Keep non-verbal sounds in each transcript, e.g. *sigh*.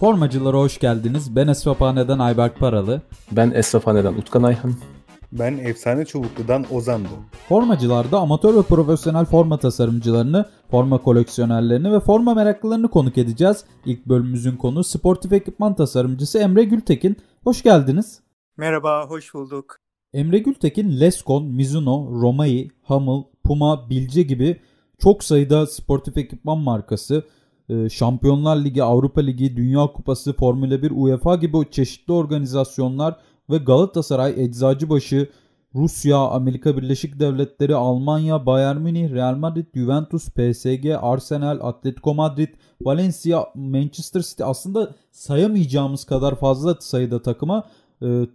Formacılara hoş geldiniz. Ben Esfaphane'den Ayberk Paralı. Ben Esrafhane'den Utkan Ayhan. Ben Efsane Çubuklu'dan Ozan'dı. Formacılarda amatör ve profesyonel forma tasarımcılarını, forma koleksiyonerlerini ve forma meraklılarını konuk edeceğiz. İlk bölümümüzün konu sportif ekipman tasarımcısı Emre Gültekin. Hoş geldiniz. Merhaba, hoş bulduk. Emre Gültekin, Lescon, Mizuno, Romai, Hummel, Puma, Bilce gibi çok sayıda sportif ekipman markası, e, Şampiyonlar Ligi, Avrupa Ligi, Dünya Kupası, Formula 1, UEFA gibi çeşitli organizasyonlar ve Galatasaray, Eczacıbaşı, Rusya, Amerika Birleşik Devletleri, Almanya, Bayern Münih, Real Madrid, Juventus, PSG, Arsenal, Atletico Madrid, Valencia, Manchester City aslında sayamayacağımız kadar fazla sayıda takıma e,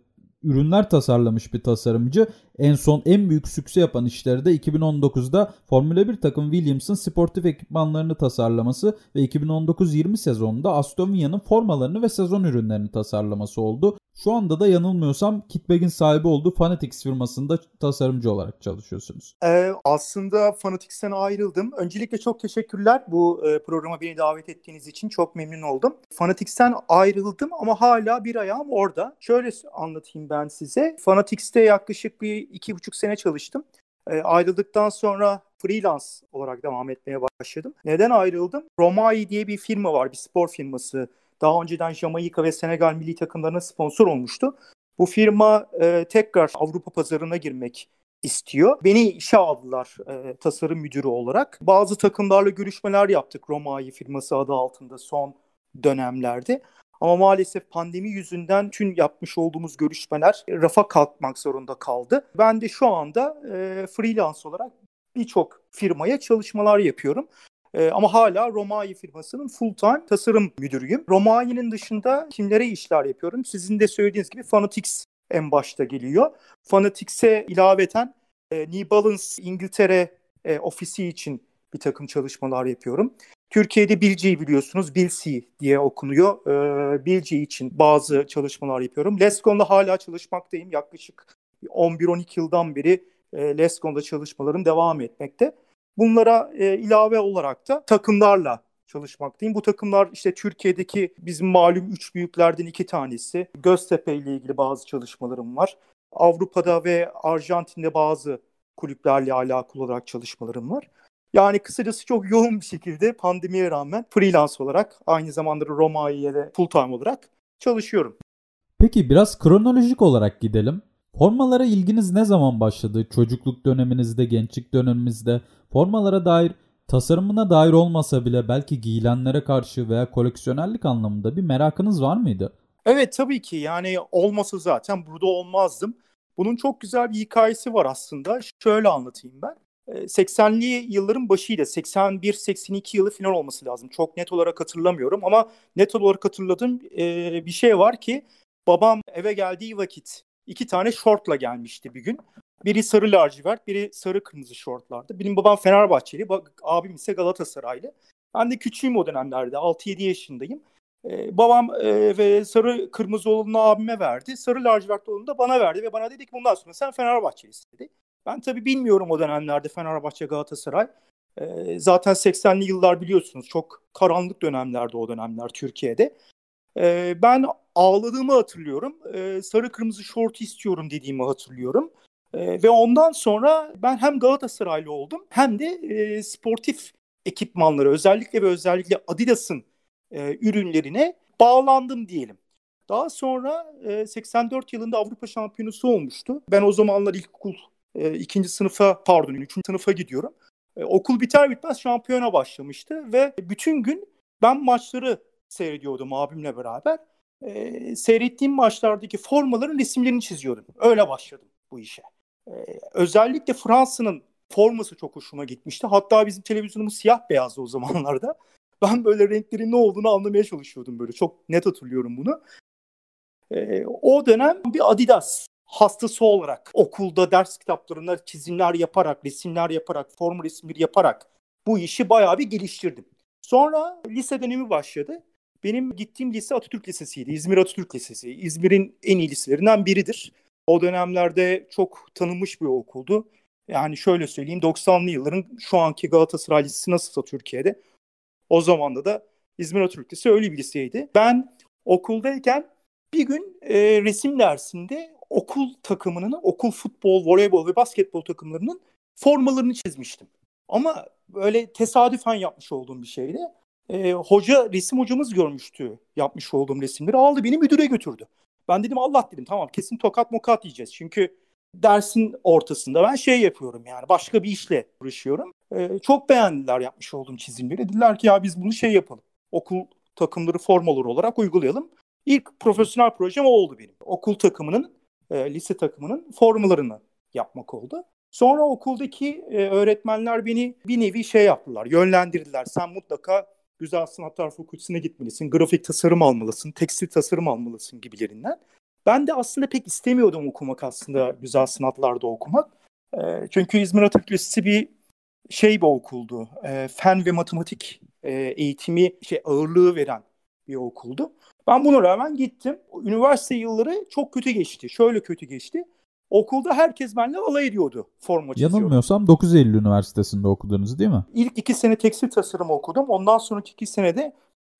ürünler tasarlamış bir tasarımcı. En son en büyük sükse yapan işleri de 2019'da Formula 1 takım Williams'ın sportif ekipmanlarını tasarlaması ve 2019-20 sezonunda Aston Villa'nın formalarını ve sezon ürünlerini tasarlaması oldu. Şu anda da yanılmıyorsam Kitbag'in sahibi olduğu Fanatics firmasında tasarımcı olarak çalışıyorsunuz. Ee, aslında Fanatics'ten ayrıldım. Öncelikle çok teşekkürler bu e, programa beni davet ettiğiniz için. Çok memnun oldum. Fanatics'ten ayrıldım ama hala bir ayağım orada. Şöyle anlatayım ben size. Fanatics'te yaklaşık bir iki buçuk sene çalıştım. E, ayrıldıktan sonra freelance olarak devam etmeye başladım. Neden ayrıldım? Romai diye bir firma var, bir spor firması. Daha önceden Jamaika ve Senegal milli takımlarına sponsor olmuştu. Bu firma e, tekrar Avrupa pazarına girmek istiyor. Beni işe aldılar e, tasarım müdürü olarak. Bazı takımlarla görüşmeler yaptık Romai firması adı altında son dönemlerde. Ama maalesef pandemi yüzünden tüm yapmış olduğumuz görüşmeler rafa kalkmak zorunda kaldı. Ben de şu anda e, freelance olarak birçok firmaya çalışmalar yapıyorum. E, ama hala Romai firmasının full time tasarım müdürüyüm. Romai'nin dışında kimlere işler yapıyorum? Sizin de söylediğiniz gibi Fanatics en başta geliyor. Fanatics'e ilaveten e, New Balance İngiltere e, ofisi için bir takım çalışmalar yapıyorum. Türkiye'de Bilce'yi biliyorsunuz. Bilsi diye okunuyor. Ee, Bilce için bazı çalışmalar yapıyorum. Lescon'da hala çalışmaktayım. Yaklaşık 11-12 yıldan beri e, Lescon'da çalışmalarım devam etmekte. Bunlara e, ilave olarak da takımlarla çalışmaktayım. Bu takımlar işte Türkiye'deki bizim malum üç büyüklerden iki tanesi. Göztepe ile ilgili bazı çalışmalarım var. Avrupa'da ve Arjantin'de bazı kulüplerle alakalı olarak çalışmalarım var. Yani kısacası çok yoğun bir şekilde pandemiye rağmen freelance olarak aynı zamanda Romai'ye de full time olarak çalışıyorum. Peki biraz kronolojik olarak gidelim. Formalara ilginiz ne zaman başladı? Çocukluk döneminizde, gençlik döneminizde formalara dair tasarımına dair olmasa bile belki giyilenlere karşı veya koleksiyonerlik anlamında bir merakınız var mıydı? Evet tabii ki yani olmasa zaten burada olmazdım. Bunun çok güzel bir hikayesi var aslında. Şöyle anlatayım ben. 80'li yılların başıydı. 81-82 yılı final olması lazım. Çok net olarak hatırlamıyorum ama net olarak hatırladığım bir şey var ki babam eve geldiği vakit iki tane şortla gelmişti bir gün. Biri sarı lacivert, biri sarı kırmızı şortlardı. Benim babam Fenerbahçeli, abim ise Galatasaraylı. Ben de küçüğüm o dönemlerde, 6-7 yaşındayım. Ee, babam e, ve sarı kırmızı olanını abime verdi. Sarı lacivert olanını da bana verdi ve bana dedi ki bundan sonra sen Fenerbahçelisin dedi. Ben tabii bilmiyorum o dönemlerde Fenerbahçe Galatasaray. E, zaten 80'li yıllar biliyorsunuz çok karanlık dönemlerde o dönemler Türkiye'de. E, ben ağladığımı hatırlıyorum. E, sarı kırmızı şort istiyorum dediğimi hatırlıyorum. E, ve ondan sonra ben hem Galatasaraylı oldum hem de e, sportif ekipmanları özellikle ve özellikle Adidas'ın e, ürünlerine bağlandım diyelim. Daha sonra e, 84 yılında Avrupa Şampiyonası olmuştu. Ben o zamanlar ilkokul e, ikinci sınıfa pardon üçüncü sınıfa gidiyorum. E, okul biter bitmez şampiyona başlamıştı ve bütün gün ben maçları seyrediyordum abimle beraber. E, seyrettiğim maçlardaki formaların resimlerini çiziyordum. Öyle başladım bu işe. E, özellikle Fransa'nın forması çok hoşuma gitmişti. Hatta bizim televizyonumuz siyah beyazdı o zamanlarda. *laughs* Ben böyle renklerin ne olduğunu anlamaya çalışıyordum böyle. Çok net hatırlıyorum bunu. E, o dönem bir Adidas hastası olarak okulda ders kitaplarında çizimler yaparak, resimler yaparak, form resimleri yaparak bu işi bayağı bir geliştirdim. Sonra lise dönemi başladı. Benim gittiğim lise Atatürk Lisesi'ydi. İzmir Atatürk Lisesi. İzmir'in en iyi liselerinden biridir. O dönemlerde çok tanınmış bir okuldu. Yani şöyle söyleyeyim 90'lı yılların şu anki Galatasaray Lisesi nasılsa Türkiye'de o zamanda da İzmir Atatürk Lisesi öyle bir liseydi. Ben okuldayken bir gün e, resim dersinde okul takımının, okul futbol, voleybol ve basketbol takımlarının formalarını çizmiştim. Ama böyle tesadüfen yapmış olduğum bir şeydi. E, hoca, resim hocamız görmüştü yapmış olduğum resimleri. Aldı beni müdüre götürdü. Ben dedim Allah dedim tamam kesin tokat mokat yiyeceğiz. Çünkü dersin ortasında ben şey yapıyorum yani başka bir işle uğraşıyorum. E, çok beğendiler yapmış olduğum çizimleri. Dediler ki ya biz bunu şey yapalım. Okul takımları formaları olarak uygulayalım. İlk profesyonel projem o oldu benim. Okul takımının, e, lise takımının formalarını yapmak oldu. Sonra okuldaki e, öğretmenler beni bir nevi şey yaptılar, yönlendirdiler. Sen mutlaka Güzel Sanatlar Fakültesine gitmelisin, grafik tasarım almalısın, tekstil tasarım almalısın gibilerinden. Ben de aslında pek istemiyordum okumak aslında güzel sanatlarda okumak. E, çünkü İzmir Atatürk Lisesi bir şey bir okuldu. E, fen ve matematik e, eğitimi şey ağırlığı veren bir okuldu. Ben buna rağmen gittim. Üniversite yılları çok kötü geçti. Şöyle kötü geçti. Okulda herkes benimle alay ediyordu forma çiziyordu. Yanılmıyorsam 9 Eylül Üniversitesi'nde okudunuz değil mi? İlk iki sene tekstil tasarımı okudum. Ondan sonraki iki senede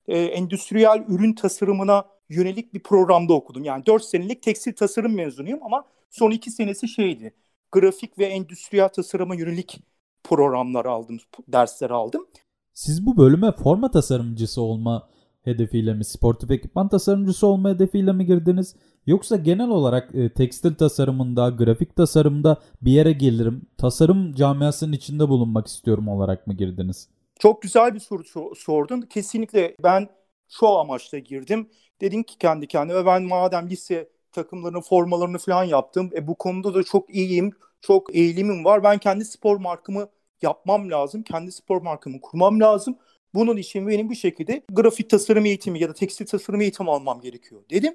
e, endüstriyel ürün tasarımına yönelik bir programda okudum. Yani 4 senelik tekstil tasarım mezunuyum ama son iki senesi şeydi. Grafik ve endüstriyel tasarıma yönelik programlar aldım, dersler aldım. Siz bu bölüme forma tasarımcısı olma hedefiyle mi, sportif ekipman tasarımcısı olma hedefiyle mi girdiniz? Yoksa genel olarak e, tekstil tasarımında, grafik tasarımda bir yere gelirim, tasarım camiasının içinde bulunmak istiyorum olarak mı girdiniz? Çok güzel bir soru sordun. Kesinlikle ben şu amaçla girdim. Dedim ki kendi kendime ben madem lise takımlarının formalarını falan yaptım. E, bu konuda da çok iyiyim. Çok eğilimim var. Ben kendi spor markamı yapmam lazım. Kendi spor markamı kurmam lazım. Bunun için benim bir şekilde grafik tasarım eğitimi ya da tekstil tasarım eğitimi almam gerekiyor dedim.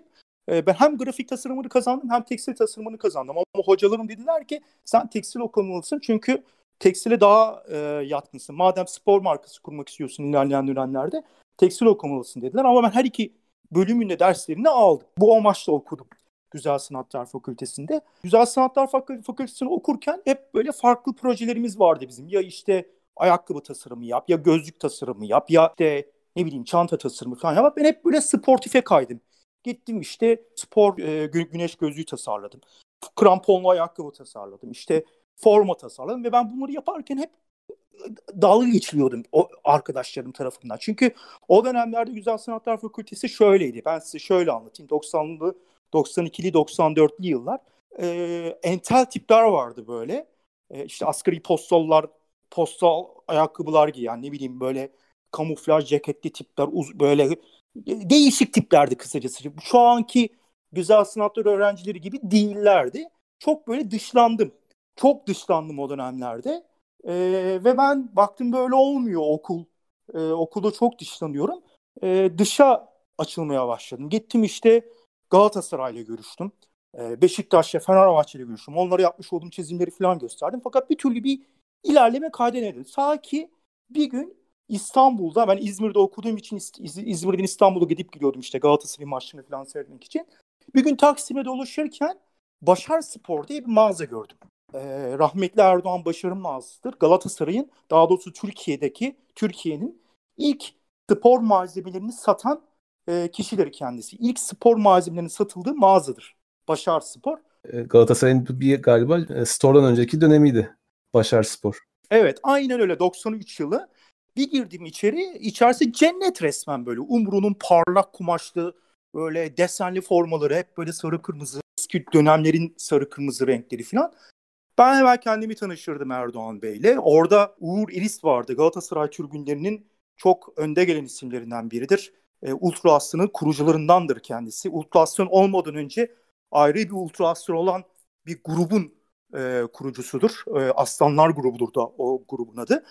E, ben hem grafik tasarımını kazandım hem tekstil tasarımını kazandım. Ama hocalarım dediler ki sen tekstil okumalısın çünkü tekstile daha e, yatkınsın. Madem spor markası kurmak istiyorsun ilerleyen dönemlerde tekstil okumalısın dediler. Ama ben her iki bölümünde derslerini aldım. Bu amaçla okudum. Güzel Sanatlar Fakültesi'nde. Güzel Sanatlar Fakültesi'ni okurken hep böyle farklı projelerimiz vardı bizim. Ya işte ayakkabı tasarımı yap, ya gözlük tasarımı yap, ya işte ne bileyim çanta tasarımı falan yap. Ben hep böyle sportife kaydım. Gittim işte spor e, güneş gözlüğü tasarladım. Kramponlu ayakkabı tasarladım. İşte forma tasarladım ve ben bunları yaparken hep dalga geçiliyordum o arkadaşlarım tarafından. Çünkü o dönemlerde Güzel Sanatlar Fakültesi şöyleydi. Ben size şöyle anlatayım. 90'lı, 92'li, 94'lü yıllar. E, entel tipler vardı böyle. E, işte asgari postallar, postal ayakkabılar giyen ne bileyim böyle kamuflaj ceketli tipler uz böyle değişik tiplerdi kısacası. Şu anki güzel sanatlar öğrencileri gibi değillerdi. Çok böyle dışlandım. Çok dışlandım o dönemlerde. E, ve ben baktım böyle olmuyor okul. E, okulda çok dışlanıyorum. E, dışa açılmaya başladım. Gittim işte Galatasaray'la görüştüm. E, Beşiktaş'la Fenerbahçe'yle görüştüm. Onlara yapmış olduğum çizimleri falan gösterdim. Fakat bir türlü bir ilerleme kaydedemedim. Ta ki bir gün İstanbul'da ben İzmir'de okuduğum için İzmir'den İstanbul'a gidip gidiyordum işte Galatasaray maçlarını falan seyretmek için. Bir gün Taksim'e dolaşırken Başar Spor diye bir mağaza gördüm e, rahmetli Erdoğan Başar'ın mağazasıdır. Galatasaray'ın daha doğrusu Türkiye'deki Türkiye'nin ilk spor malzemelerini satan e, kişileri kendisi. İlk spor malzemelerinin satıldığı mağazadır. Başar Spor. E, Galatasaray'ın bir galiba e, Store'dan önceki dönemiydi. Başar Spor. Evet aynen öyle 93 yılı. Bir girdim içeri içerisi cennet resmen böyle. Umru'nun parlak kumaşlı böyle desenli formaları hep böyle sarı kırmızı eski dönemlerin sarı kırmızı renkleri falan. Ben hemen kendimi tanıştırdım Erdoğan Bey'le. Orada Uğur İris vardı. Galatasaray türbünlerinin çok önde gelen isimlerinden biridir. E, Ultra kurucularındandır kendisi. Ultra olmadan önce ayrı bir Ultra olan bir grubun e, kurucusudur. E, Aslanlar grubudur da o grubun adı.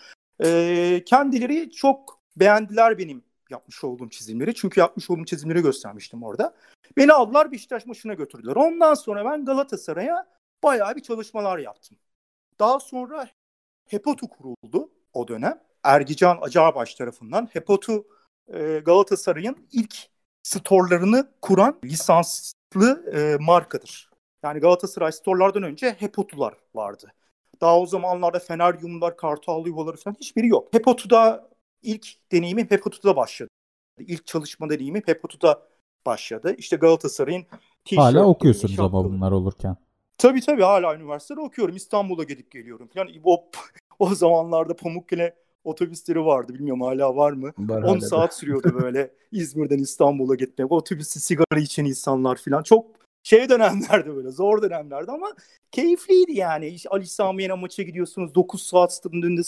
E, kendileri çok beğendiler benim yapmış olduğum çizimleri. Çünkü yapmış olduğum çizimleri göstermiştim orada. Beni aldılar Beşiktaş maçına götürdüler. Ondan sonra ben Galatasaray'a bayağı bir çalışmalar yaptım. Daha sonra Hepotu kuruldu o dönem. Ergican Acarbaş tarafından. Hepotu e, Galatasaray'ın ilk storlarını kuran lisanslı e, markadır. Yani Galatasaray storelardan önce Hepotular vardı. Daha o zamanlarda Feneryumlar, Kartal Yuvaları falan hiçbiri yok. Hepotu'da ilk deneyimim Hepotu'da başladı. İlk çalışma deneyimim Hepotu'da başladı. İşte Galatasaray'ın Hala okuyorsunuz ama bunlar olurken. Tabii tabii hala üniversitede okuyorum. İstanbul'a gidip geliyorum falan. O, *laughs* o zamanlarda Pamukkale otobüsleri vardı. Bilmiyorum hala var mı? Var 10 saat sürüyordu böyle *laughs* İzmir'den İstanbul'a gitmek. Otobüste sigara için insanlar falan. Çok şey dönemlerde böyle zor dönemlerde ama keyifliydi yani. İşte Ali Sami maça gidiyorsunuz. 9 saat stadın önünde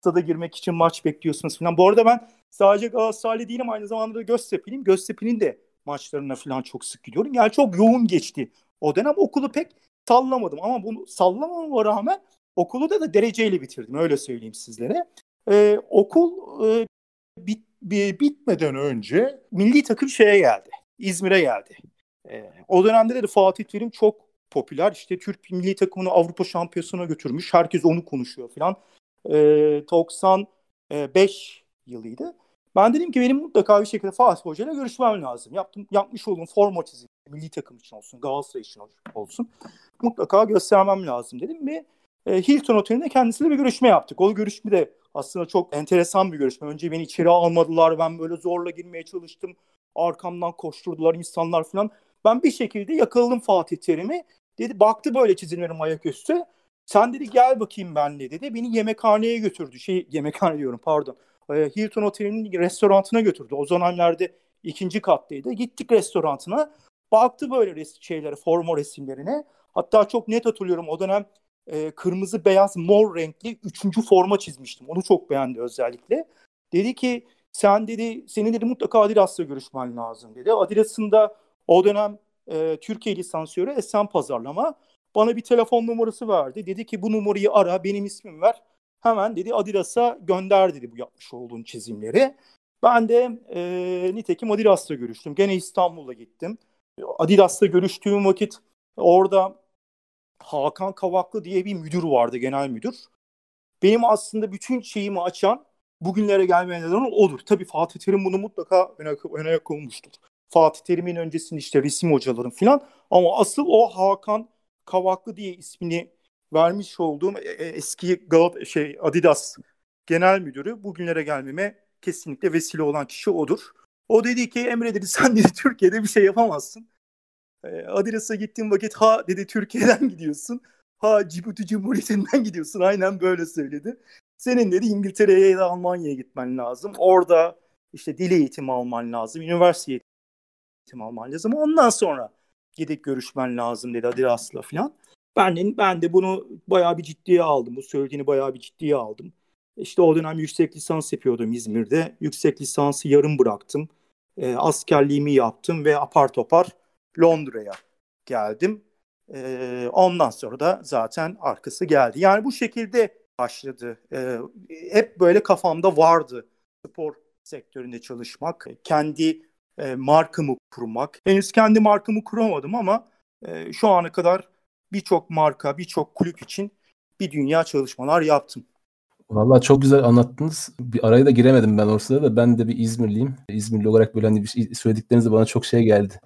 stada girmek için maç bekliyorsunuz falan. Bu arada ben sadece Galatasaraylı değilim aynı zamanda da Göztepe'liyim. Göztepe'nin de maçlarına falan çok sık gidiyorum. Yani çok yoğun geçti o dönem. Okulu pek sallamadım ama bunu sallamama rağmen okulu da da dereceyle bitirdim öyle söyleyeyim sizlere. Ee, okul e, bit, bitmeden önce milli takım şeye geldi. İzmir'e geldi. Ee, o dönemde de Fatih Terim çok popüler. İşte Türk milli takımını Avrupa Şampiyonası'na götürmüş. Herkes onu konuşuyor falan. Ee, 95 yılıydı. Ben dedim ki benim mutlaka bir şekilde Fatih Hoca ile görüşmem lazım. Yaptım, yapmış olduğum forma çizimi milli takım için olsun, Galatasaray için olsun. Mutlaka göstermem lazım dedim ve e, Hilton Oteli'nde kendisiyle bir görüşme yaptık. O görüşme de aslında çok enteresan bir görüşme. Önce beni içeri almadılar. Ben böyle zorla girmeye çalıştım. Arkamdan koşturdular insanlar falan. Ben bir şekilde yakaladım Fatih Terim'i. Dedi baktı böyle çizimlerim ayaküstü. Sen dedi gel bakayım benle dedi. Beni yemekhaneye götürdü. Şey yemekhane diyorum pardon. E, Hilton Oteli'nin restorantına götürdü. O zamanlarda ikinci kattaydı. Gittik restorantına. Baktı böyle res- şeylere, forma resimlerine. Hatta çok net hatırlıyorum o dönem e, kırmızı, beyaz, mor renkli üçüncü forma çizmiştim. Onu çok beğendi özellikle. Dedi ki sen dedi senin dedi mutlaka Adidas'la görüşmen lazım dedi. Adidas'ın da o dönem e, Türkiye lisansiyörü Esen Pazarlama bana bir telefon numarası verdi. Dedi ki bu numarayı ara benim ismim ver. Hemen dedi Adidas'a gönder dedi bu yapmış olduğun çizimleri. Ben de e, nitekim Adidas'la görüştüm. Gene İstanbul'a gittim. Adidas'la görüştüğüm vakit orada Hakan Kavaklı diye bir müdür vardı, genel müdür. Benim aslında bütün şeyimi açan bugünlere gelmeye neden odur. Tabii Fatih Terim bunu mutlaka öne, öne konmuştur. Fatih Terim'in öncesinde işte resim hocaların falan. Ama asıl o Hakan Kavaklı diye ismini vermiş olduğum e, e, eski Galat şey Adidas genel müdürü bugünlere gelmeme kesinlikle vesile olan kişi odur. O dedi ki Emre dedi sen dedi Türkiye'de bir şey yapamazsın. E, Adidas'a gittiğin vakit ha dedi Türkiye'den *laughs* gidiyorsun. Ha Cibuti Cumhuriyeti'nden gidiyorsun. Aynen böyle söyledi. Senin dedi İngiltere'ye ya da Almanya'ya gitmen lazım. Orada işte dil eğitimi alman lazım. Üniversite eğitimi alman lazım. Ondan sonra gidip görüşmen lazım dedi Adidas'la falan. Ben de, ben de bunu bayağı bir ciddiye aldım. Bu söylediğini bayağı bir ciddiye aldım. İşte o dönem yüksek lisans yapıyordum İzmir'de. Yüksek lisansı yarım bıraktım. E, askerliğimi yaptım ve apar topar Londra'ya geldim. E, ondan sonra da zaten arkası geldi. Yani bu şekilde başladı. E, hep böyle kafamda vardı spor sektöründe çalışmak, kendi e, markamı kurmak. Henüz kendi markamı kuramadım ama e, şu ana kadar birçok marka, birçok kulüp için bir dünya çalışmalar yaptım. Vallahi çok güzel anlattınız. Bir araya da giremedim ben orada da. Ben de bir İzmirliyim. İzmirli olarak böyle hani bir şey, söyledikleriniz bana çok şey geldi.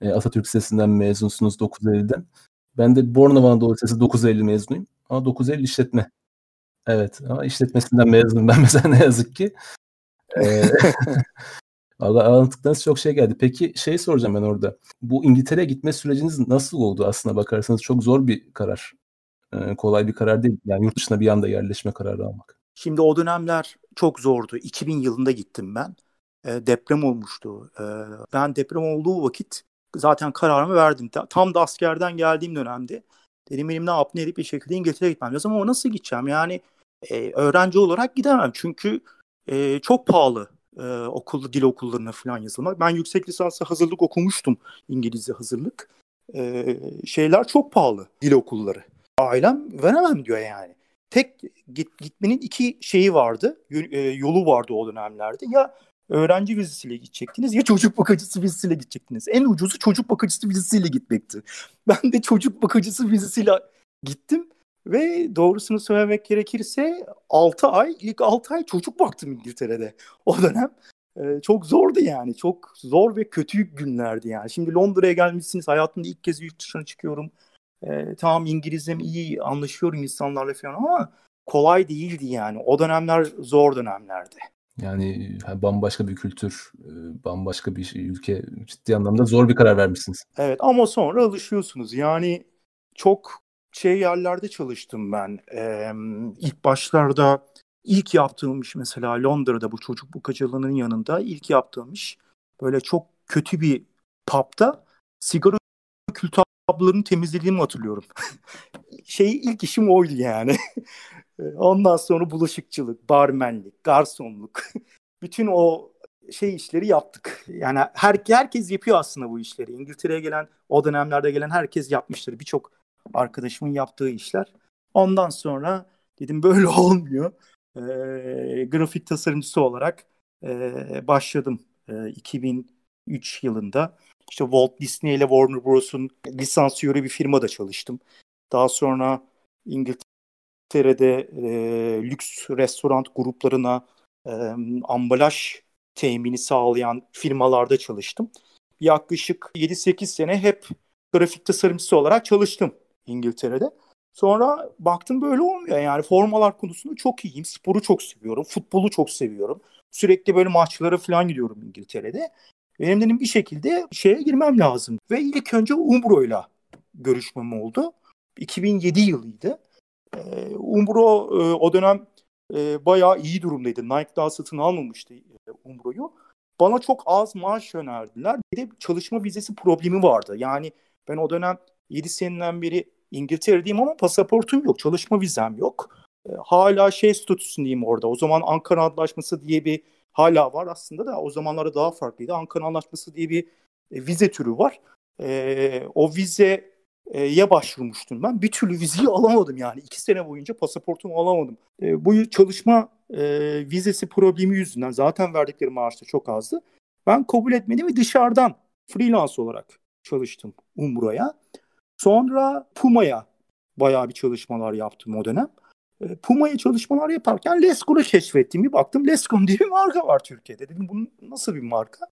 E, Atatürk Lisesi'nden mezunsunuz 9 Eylül'den. Ben de Bornova Anadolu Lisesi 9 Eylül mezunuyum. Ama 9 Eylül işletme. Evet ama işletmesinden mezunum ben *laughs* mesela ne yazık ki. *laughs* Anlattıklarınız çok şey geldi. Peki şey soracağım ben orada. Bu İngiltere'ye gitme süreciniz nasıl oldu aslına bakarsanız? Çok zor bir karar. Ee, kolay bir karar değil. Yani yurt dışına bir anda yerleşme kararı almak. Şimdi o dönemler çok zordu. 2000 yılında gittim ben. E, deprem olmuştu. E, ben deprem olduğu vakit zaten kararımı verdim. Tam da askerden geldiğim dönemde. Dedim benim ne edip bir şekilde İngiltere'ye gitmem lazım ama nasıl gideceğim? Yani e, öğrenci olarak gidemem. Çünkü e, çok pahalı e, okulda dil okullarına falan yazılmak. Ben yüksek lisansa hazırlık okumuştum İngilizce hazırlık. E, şeyler çok pahalı dil okulları. Ailem veremem diyor yani. Tek git, gitmenin iki şeyi vardı, e, yolu vardı o dönemlerde. Ya öğrenci vizesiyle gidecektiniz ya çocuk bakıcısı vizesiyle gidecektiniz. En ucuzu çocuk bakıcısı vizesiyle gitmekti. Ben de çocuk bakıcısı vizesiyle gittim ve doğrusunu söylemek gerekirse 6 ay, ilk 6 ay çocuk baktım İngiltere'de *laughs* o dönem. Ee, çok zordu yani. Çok zor ve kötü günlerdi yani. Şimdi Londra'ya gelmişsiniz. Hayatımda ilk kez yurt dışına çıkıyorum. E, tamam İngilizcem iyi, anlaşıyorum insanlarla falan ama kolay değildi yani. O dönemler zor dönemlerdi. Yani bambaşka bir kültür, bambaşka bir ülke ciddi anlamda zor bir karar vermişsiniz. Evet ama sonra alışıyorsunuz. Yani çok şey yerlerde çalıştım ben. Ee, ilk başlarda ilk yaptığım iş mesela Londra'da bu çocuk bukacılığının yanında ilk yaptığım iş böyle çok kötü bir pub'da sigara kül tablolarını temizlediğimi hatırlıyorum. *laughs* şey ilk işim oydu yani. *laughs* Ondan sonra bulaşıkçılık, barmenlik, garsonluk. *laughs* Bütün o şey işleri yaptık. Yani her, herkes yapıyor aslında bu işleri. İngiltere'ye gelen, o dönemlerde gelen herkes yapmıştır. Birçok arkadaşımın yaptığı işler. Ondan sonra dedim böyle *laughs* olmuyor. E, grafik tasarımcısı olarak e, başladım e, 2003 yılında. İşte Walt Disney ile Warner Bros'un lisansiyörü bir firmada çalıştım. Daha sonra İngiltere'de e, lüks restoran gruplarına e, ambalaj temini sağlayan firmalarda çalıştım. Yaklaşık 7-8 sene hep grafik tasarımcısı olarak çalıştım İngiltere'de. Sonra baktım böyle olmuyor. Yani formalar konusunda çok iyiyim. Sporu çok seviyorum. Futbolu çok seviyorum. Sürekli böyle maçlara falan gidiyorum İngiltere'de. Benim dedim bir şekilde şeye girmem lazım. Ve ilk önce Umbro'yla görüşmem oldu. 2007 yılıydı. Ee, Umbro e, o dönem e, bayağı iyi durumdaydı. Nike daha satın almamıştı e, Umbro'yu. Bana çok az maaş önerdiler. Bir de çalışma vizesi problemi vardı. Yani ben o dönem 7 seneden beri İngiltere'deyim ama pasaportum yok. Çalışma vizem yok. E, hala şey statüsündeyim orada. O zaman Ankara Antlaşması diye bir hala var aslında da o zamanlarda daha farklıydı. Ankara Antlaşması diye bir e, vize türü var. E, o vizeye başvurmuştum ben. Bir türlü vizeyi alamadım yani. iki sene boyunca pasaportumu alamadım. E, bu çalışma e, vizesi problemi yüzünden zaten verdikleri maaş da çok azdı. Ben kabul etmedim ve dışarıdan freelance olarak çalıştım Umro'ya. Sonra Puma'ya bayağı bir çalışmalar yaptım o dönem. E, Puma'ya çalışmalar yaparken Lesco'yu keşfettim. Bir baktım Lescon diye bir marka var Türkiye'de. Dedim bu nasıl bir marka?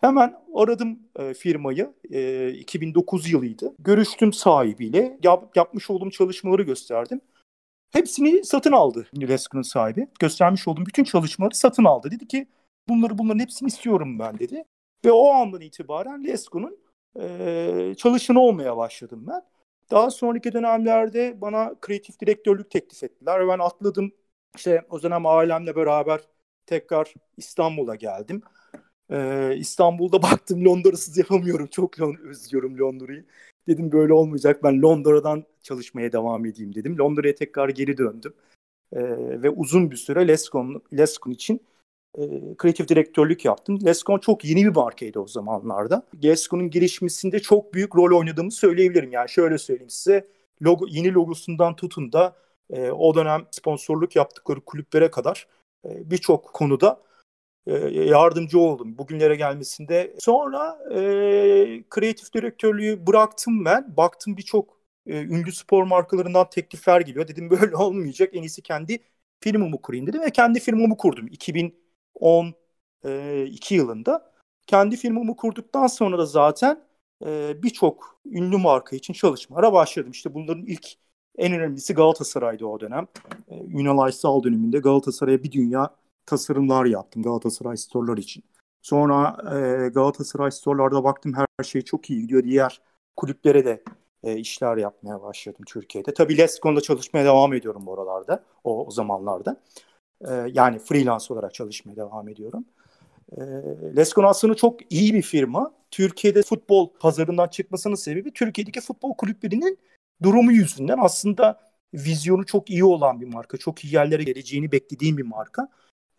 Hemen aradım e, firmayı. E, 2009 yılıydı. Görüştüm sahibiyle. Yap, yapmış olduğum çalışmaları gösterdim. Hepsini satın aldı Lesco'nun sahibi. Göstermiş olduğum bütün çalışmaları satın aldı. Dedi ki bunları bunların hepsini istiyorum ben dedi. Ve o andan itibaren Lesco'nun e, çalışanı olmaya başladım ben. Daha sonraki dönemlerde bana kreatif direktörlük teklif ettiler. Ben atladım. İşte o dönem ailemle beraber tekrar İstanbul'a geldim. Ee, İstanbul'da *laughs* baktım Londra'sız yapamıyorum. Çok özlüyorum Londra'yı. Dedim böyle olmayacak. Ben Londra'dan çalışmaya devam edeyim dedim. Londra'ya tekrar geri döndüm. Ee, ve uzun bir süre Lescon, Lescon için e, kreatif direktörlük yaptım. Lescon çok yeni bir markaydı o zamanlarda. Lescon'un gelişmesinde çok büyük rol oynadığımı söyleyebilirim. Yani şöyle söyleyeyim size. Logo, yeni logosundan tutun da e, o dönem sponsorluk yaptıkları kulüplere kadar e, birçok konuda e, yardımcı oldum bugünlere gelmesinde. Sonra e, kreatif direktörlüğü bıraktım ben. Baktım birçok e, ünlü spor markalarından teklifler geliyor. Dedim böyle *laughs* olmayacak. En iyisi kendi firmamı kurayım dedim ve kendi firmamı kurdum. 2000 2012 yılında. Kendi firmamı kurduktan sonra da zaten e, birçok ünlü marka için çalışmalara başladım. İşte bunların ilk en önemlisi Galatasaray'dı o dönem. E, Ünal Aysal döneminde Galatasaray'a bir dünya tasarımlar yaptım Galatasaray Store'lar için. Sonra e, Galatasaray Store'larda baktım her şey çok iyi gidiyor. Diğer kulüplere de e, işler yapmaya başladım Türkiye'de. Tabii Lescon'da çalışmaya devam ediyorum bu aralarda, o, o zamanlarda. E, yani freelance olarak çalışmaya devam ediyorum. E, aslında çok iyi bir firma. Türkiye'de futbol pazarından çıkmasının sebebi Türkiye'deki futbol kulüplerinin durumu yüzünden aslında vizyonu çok iyi olan bir marka. Çok iyi yerlere geleceğini beklediğim bir marka.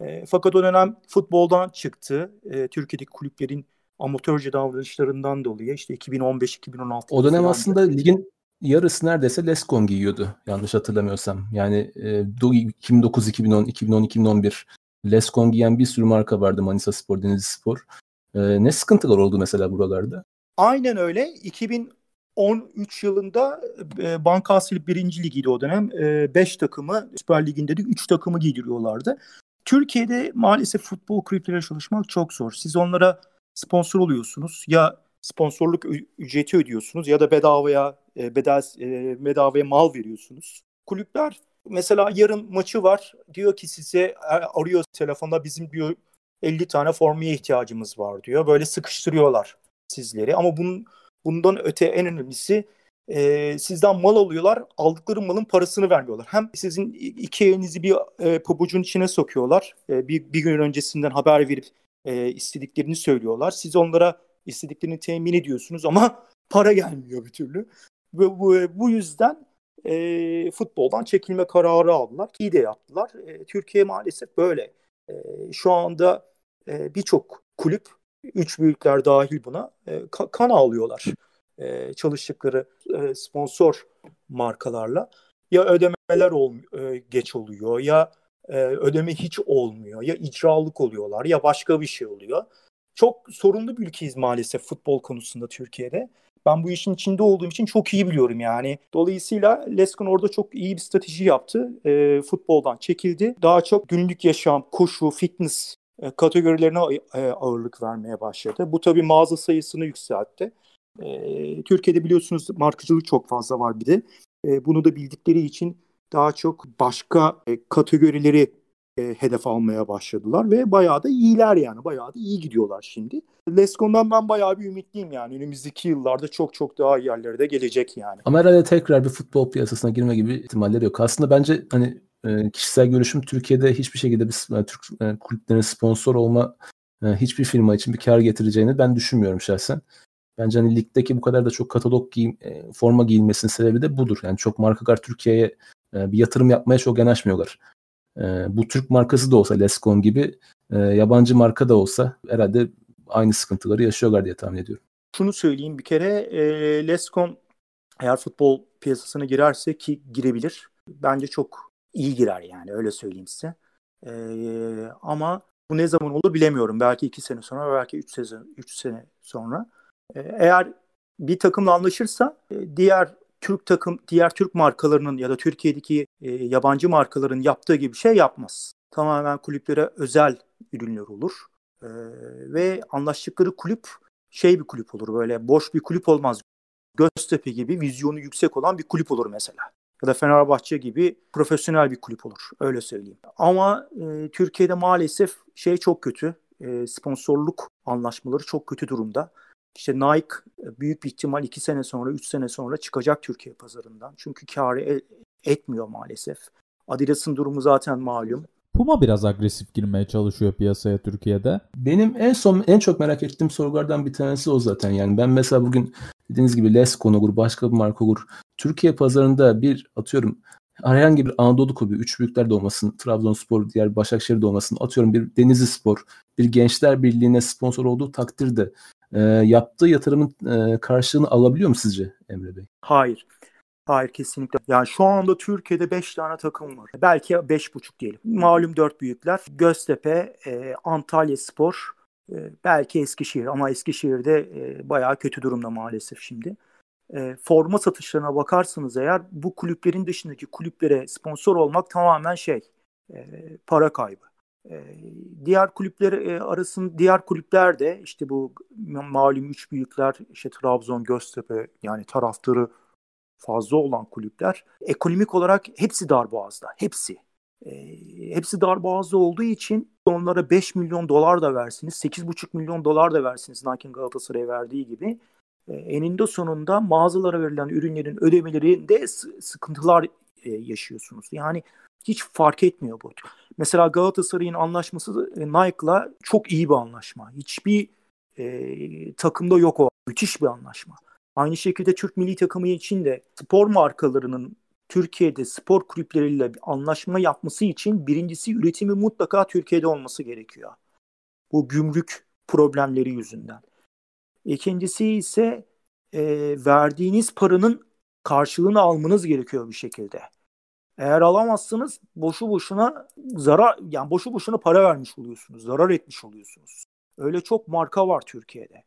E, fakat o dönem futboldan çıktı. E, Türkiye'deki kulüplerin amatörce davranışlarından dolayı işte 2015-2016 O dönem aslında ligin yarısı neredeyse Lescon giyiyordu yanlış hatırlamıyorsam. Yani e, 2009, 2010, 2010, 2011 Lescon giyen bir sürü marka vardı Manisa Spor, Denizli Spor. E, ne sıkıntılar oldu mesela buralarda? Aynen öyle. 2013 yılında e, Bankasil 1. ligiydi o dönem. 5 e, takımı Süper Lig'inde de 3 takımı giydiriyorlardı. Türkiye'de maalesef futbol kulüpleriyle çalışmak çok zor. Siz onlara sponsor oluyorsunuz. Ya sponsorluk ücreti ödüyorsunuz ya da bedavaya e, bedel e, bedavaya mal veriyorsunuz. Kulüpler mesela yarın maçı var. Diyor ki size e, arıyor telefonda bizim diyor 50 tane formaya ihtiyacımız var diyor. Böyle sıkıştırıyorlar sizleri. Ama bunun bundan öte en önemlisi e, sizden mal alıyorlar. Aldıkları malın parasını vermiyorlar. Hem sizin iki elinizi bir e, pabucun içine sokuyorlar. E, bir, bir gün öncesinden haber verip e, istediklerini söylüyorlar. Siz onlara istediklerini temin ediyorsunuz ama para gelmiyor bir türlü. Ve bu, bu yüzden e, futboldan çekilme kararı aldılar. İyi de yaptılar. E, Türkiye maalesef böyle. E, şu anda e, birçok kulüp, üç büyükler dahil buna e, ka- kan ağlıyorlar. E, çalıştıkları e, sponsor markalarla. Ya ödemeler ol, e, geç oluyor ya e, ödeme hiç olmuyor ya icralık oluyorlar ya başka bir şey oluyor. Çok sorunlu bir ülkeyiz maalesef futbol konusunda Türkiye'de. Ben bu işin içinde olduğum için çok iyi biliyorum yani. Dolayısıyla Leskon orada çok iyi bir strateji yaptı. E, futboldan çekildi. Daha çok günlük yaşam, koşu, fitness e, kategorilerine e, ağırlık vermeye başladı. Bu tabii mağaza sayısını yükseltti. E, Türkiye'de biliyorsunuz markacılık çok fazla var bir de. E, bunu da bildikleri için daha çok başka e, kategorileri e, hedef almaya başladılar ve bayağı da iyiler yani. Bayağı da iyi gidiyorlar şimdi. Lescon'dan ben bayağı bir ümitliyim yani. Önümüzdeki yıllarda çok çok daha iyi yerlere de gelecek yani. Ama herhalde tekrar bir futbol piyasasına girme gibi ihtimalleri yok. Aslında bence hani e, kişisel görüşüm Türkiye'de hiçbir şekilde bir yani Türk e, kulüplerine sponsor olma e, hiçbir firma için bir kar getireceğini ben düşünmüyorum şahsen. Bence hani ligdeki bu kadar da çok katalog giyim, e, forma giyilmesinin sebebi de budur. Yani çok markalar Türkiye'ye e, bir yatırım yapmaya çok yanaşmıyorlar. E, bu Türk markası da olsa Lescon gibi e, yabancı marka da olsa herhalde aynı sıkıntıları yaşıyorlar diye tahmin ediyorum. Şunu söyleyeyim bir kere e, Lescon eğer futbol piyasasına girerse ki girebilir. Bence çok iyi girer yani öyle söyleyeyim size. E, ama bu ne zaman olur bilemiyorum. Belki iki sene sonra belki üç sezon üç sene sonra. E, eğer bir takımla anlaşırsa e, diğer Türk takım, diğer Türk markalarının ya da Türkiye'deki e, yabancı markaların yaptığı gibi şey yapmaz. Tamamen kulüplere özel ürünler olur. E, ve anlaştıkları kulüp şey bir kulüp olur böyle boş bir kulüp olmaz. Göztepe gibi vizyonu yüksek olan bir kulüp olur mesela. Ya da Fenerbahçe gibi profesyonel bir kulüp olur. Öyle söyleyeyim. Ama e, Türkiye'de maalesef şey çok kötü. E, sponsorluk anlaşmaları çok kötü durumda. İşte Nike e, büyük bir ihtimal 2 sene sonra, 3 sene sonra çıkacak Türkiye pazarından. Çünkü karı e, etmiyor maalesef. Adidas'ın durumu zaten malum. Puma biraz agresif girmeye çalışıyor piyasaya Türkiye'de. Benim en son en çok merak ettiğim sorulardan bir tanesi o zaten. Yani ben mesela bugün dediğiniz gibi Lescon olur, başka bir marka olur. Türkiye pazarında bir atıyorum herhangi bir Anadolu kulübü, üç büyükler de olmasın, Trabzonspor, diğer Başakşehir de olmasın, atıyorum bir Denizli Spor, bir Gençler Birliği'ne sponsor olduğu takdirde e, yaptığı yatırımın e, karşılığını alabiliyor mu sizce Emre Bey? Hayır. Hayır kesinlikle. Yani şu anda Türkiye'de 5 tane takım var. Belki 5,5 diyelim. Malum 4 büyükler. Göztepe, e, Antalya Spor, e, belki Eskişehir ama Eskişehir'de e, bayağı kötü durumda maalesef şimdi. E, forma satışlarına bakarsanız eğer bu kulüplerin dışındaki kulüplere sponsor olmak tamamen şey e, para kaybı. E, diğer kulüpler e, arasın diğer kulüpler de işte bu malum üç büyükler işte Trabzon, Göztepe yani taraftarı fazla olan kulüpler ekonomik olarak hepsi darboğazda. Hepsi. E, hepsi darboğazda olduğu için onlara 5 milyon dolar da versiniz, 8,5 milyon dolar da versiniz Nike'ın Galatasaray'a verdiği gibi e, eninde sonunda mağazalara verilen ürünlerin ödemelerinde sıkıntılar e, yaşıyorsunuz. Yani hiç fark etmiyor bu. Mesela Galatasaray'ın anlaşması e, Nike'la çok iyi bir anlaşma. Hiçbir e, takımda yok o. Müthiş bir anlaşma. Aynı şekilde Türk milli takımı için de spor markalarının Türkiye'de spor kulüpleriyle bir anlaşma yapması için birincisi üretimi mutlaka Türkiye'de olması gerekiyor. Bu gümrük problemleri yüzünden. İkincisi ise e, verdiğiniz paranın karşılığını almanız gerekiyor bir şekilde. Eğer alamazsınız boşu boşuna zarar yani boşu boşuna para vermiş oluyorsunuz. Zarar etmiş oluyorsunuz. Öyle çok marka var Türkiye'de.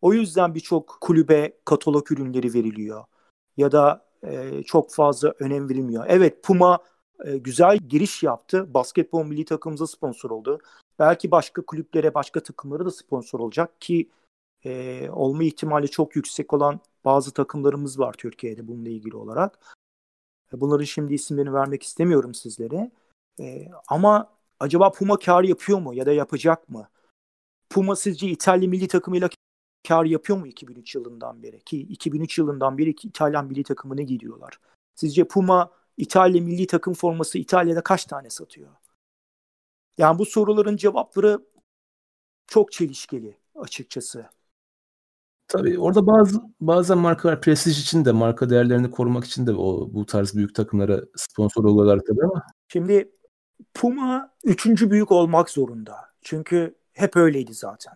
O yüzden birçok kulübe katalog ürünleri veriliyor. Ya da e, çok fazla önem verilmiyor. Evet Puma e, güzel giriş yaptı. Basketbol milli takımımıza sponsor oldu. Belki başka kulüplere, başka takımlara da sponsor olacak ki e, olma ihtimali çok yüksek olan bazı takımlarımız var Türkiye'de bununla ilgili olarak. E, bunların şimdi isimlerini vermek istemiyorum sizlere. E, ama acaba Puma kar yapıyor mu ya da yapacak mı? Puma sizce İtalya milli takımıyla kar yapıyor mu 2003 yılından beri? Ki 2003 yılından beri İtalyan milli takımını gidiyorlar. Sizce Puma İtalya milli takım forması İtalya'da kaç tane satıyor? Yani bu soruların cevapları çok çelişkili açıkçası. Tabii orada bazı bazen markalar prestij için de marka değerlerini korumak için de o bu tarz büyük takımlara sponsor oluyorlar tabii ama. Şimdi Puma üçüncü büyük olmak zorunda. Çünkü hep öyleydi zaten.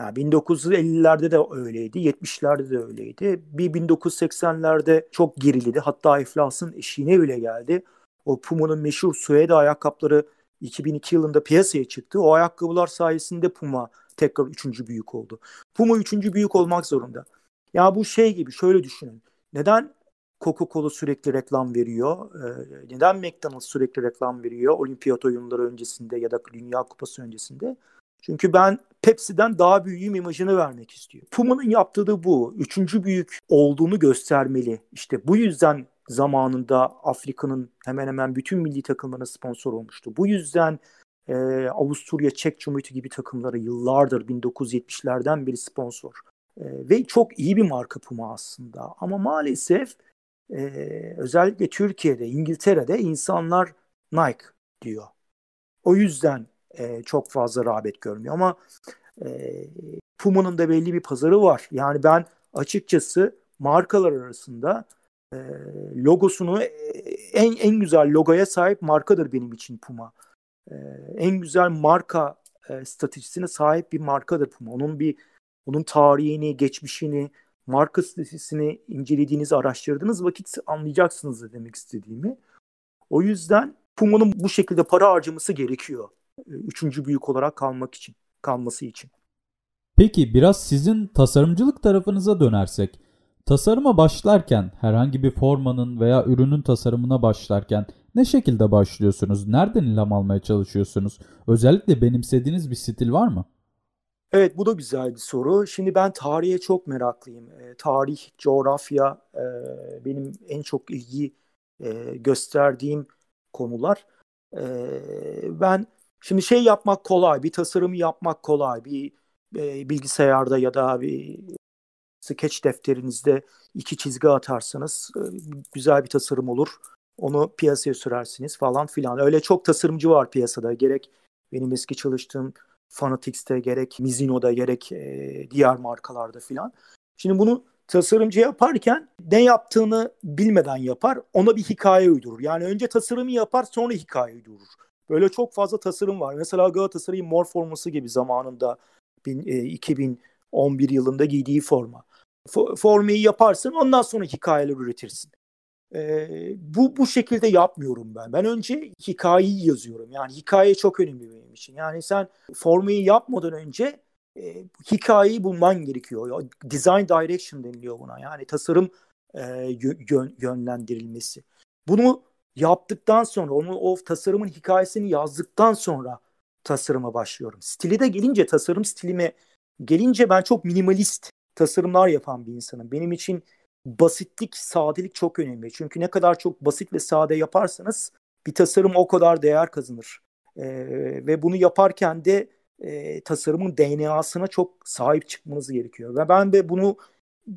Yani 1950'lerde de öyleydi, 70'lerde de öyleydi. Bir 1980'lerde çok geriledi. Hatta iflasın eşiğine bile geldi. O Puma'nın meşhur Suede ayakkabıları 2002 yılında piyasaya çıktı. O ayakkabılar sayesinde Puma tekrar üçüncü büyük oldu. Puma üçüncü büyük olmak zorunda. Ya bu şey gibi şöyle düşünün. Neden Coca-Cola sürekli reklam veriyor? Ee, neden McDonald's sürekli reklam veriyor? Olimpiyat oyunları öncesinde ya da Dünya Kupası öncesinde. Çünkü ben Pepsi'den daha büyüğüm imajını vermek istiyor. Puma'nın yaptığı da bu. Üçüncü büyük olduğunu göstermeli. İşte bu yüzden zamanında Afrika'nın hemen hemen bütün milli takımlarına sponsor olmuştu. Bu yüzden e, Avusturya, Çek Cumhuriyeti gibi takımlara yıllardır 1970'lerden beri sponsor. E, ve çok iyi bir marka Puma aslında. Ama maalesef e, özellikle Türkiye'de, İngiltere'de insanlar Nike diyor. O yüzden e, çok fazla rağbet görmüyor ama e, Puma'nın da belli bir pazarı var. Yani ben açıkçası markalar arasında e, logosunu e, en en güzel logoya sahip markadır benim için Puma. E, en güzel marka e, sahip bir markadır Puma. Onun bir onun tarihini, geçmişini, marka stratejisini incelediğiniz, araştırdığınız vakit anlayacaksınız da demek istediğimi. O yüzden Puma'nın bu şekilde para harcaması gerekiyor. Üçüncü büyük olarak kalmak için, kalması için. Peki biraz sizin tasarımcılık tarafınıza dönersek. Tasarıma başlarken herhangi bir formanın veya ürünün tasarımına başlarken ne şekilde başlıyorsunuz? Nereden ilham almaya çalışıyorsunuz? Özellikle benimsediğiniz bir stil var mı? Evet bu da güzel bir soru. Şimdi ben tarihe çok meraklıyım. E, tarih, coğrafya e, benim en çok ilgi e, gösterdiğim konular. E, ben şimdi şey yapmak kolay, bir tasarımı yapmak kolay. Bir e, bilgisayarda ya da bir sketch defterinizde iki çizgi atarsanız e, güzel bir tasarım olur. Onu piyasaya sürersiniz falan filan. Öyle çok tasarımcı var piyasada. Gerek benim eski çalıştığım Fanatics'te gerek Mizuno'da gerek e, diğer markalarda filan. Şimdi bunu tasarımcı yaparken ne yaptığını bilmeden yapar. Ona bir hikaye uydurur. Yani önce tasarımı yapar sonra hikaye uydurur. Böyle çok fazla tasarım var. Mesela Galatasaray'ın mor forması gibi zamanında 2011 yılında giydiği forma. Formayı yaparsın ondan sonra hikayeler üretirsin. Ee, bu bu şekilde yapmıyorum ben. Ben önce hikayeyi yazıyorum. Yani hikaye çok önemli benim için. Yani sen formayı yapmadan önce e, hikayeyi bulman gerekiyor. Design direction deniliyor buna. Yani tasarım e, yön, yönlendirilmesi. Bunu yaptıktan sonra, onu o tasarımın hikayesini yazdıktan sonra tasarıma başlıyorum. Stili de gelince, tasarım stilime gelince ben çok minimalist tasarımlar yapan bir insanım. Benim için basitlik, sadelik çok önemli. Çünkü ne kadar çok basit ve sade yaparsanız bir tasarım o kadar değer kazanır. Ee, ve bunu yaparken de e, tasarımın DNA'sına çok sahip çıkmanız gerekiyor. Ve ben de bunu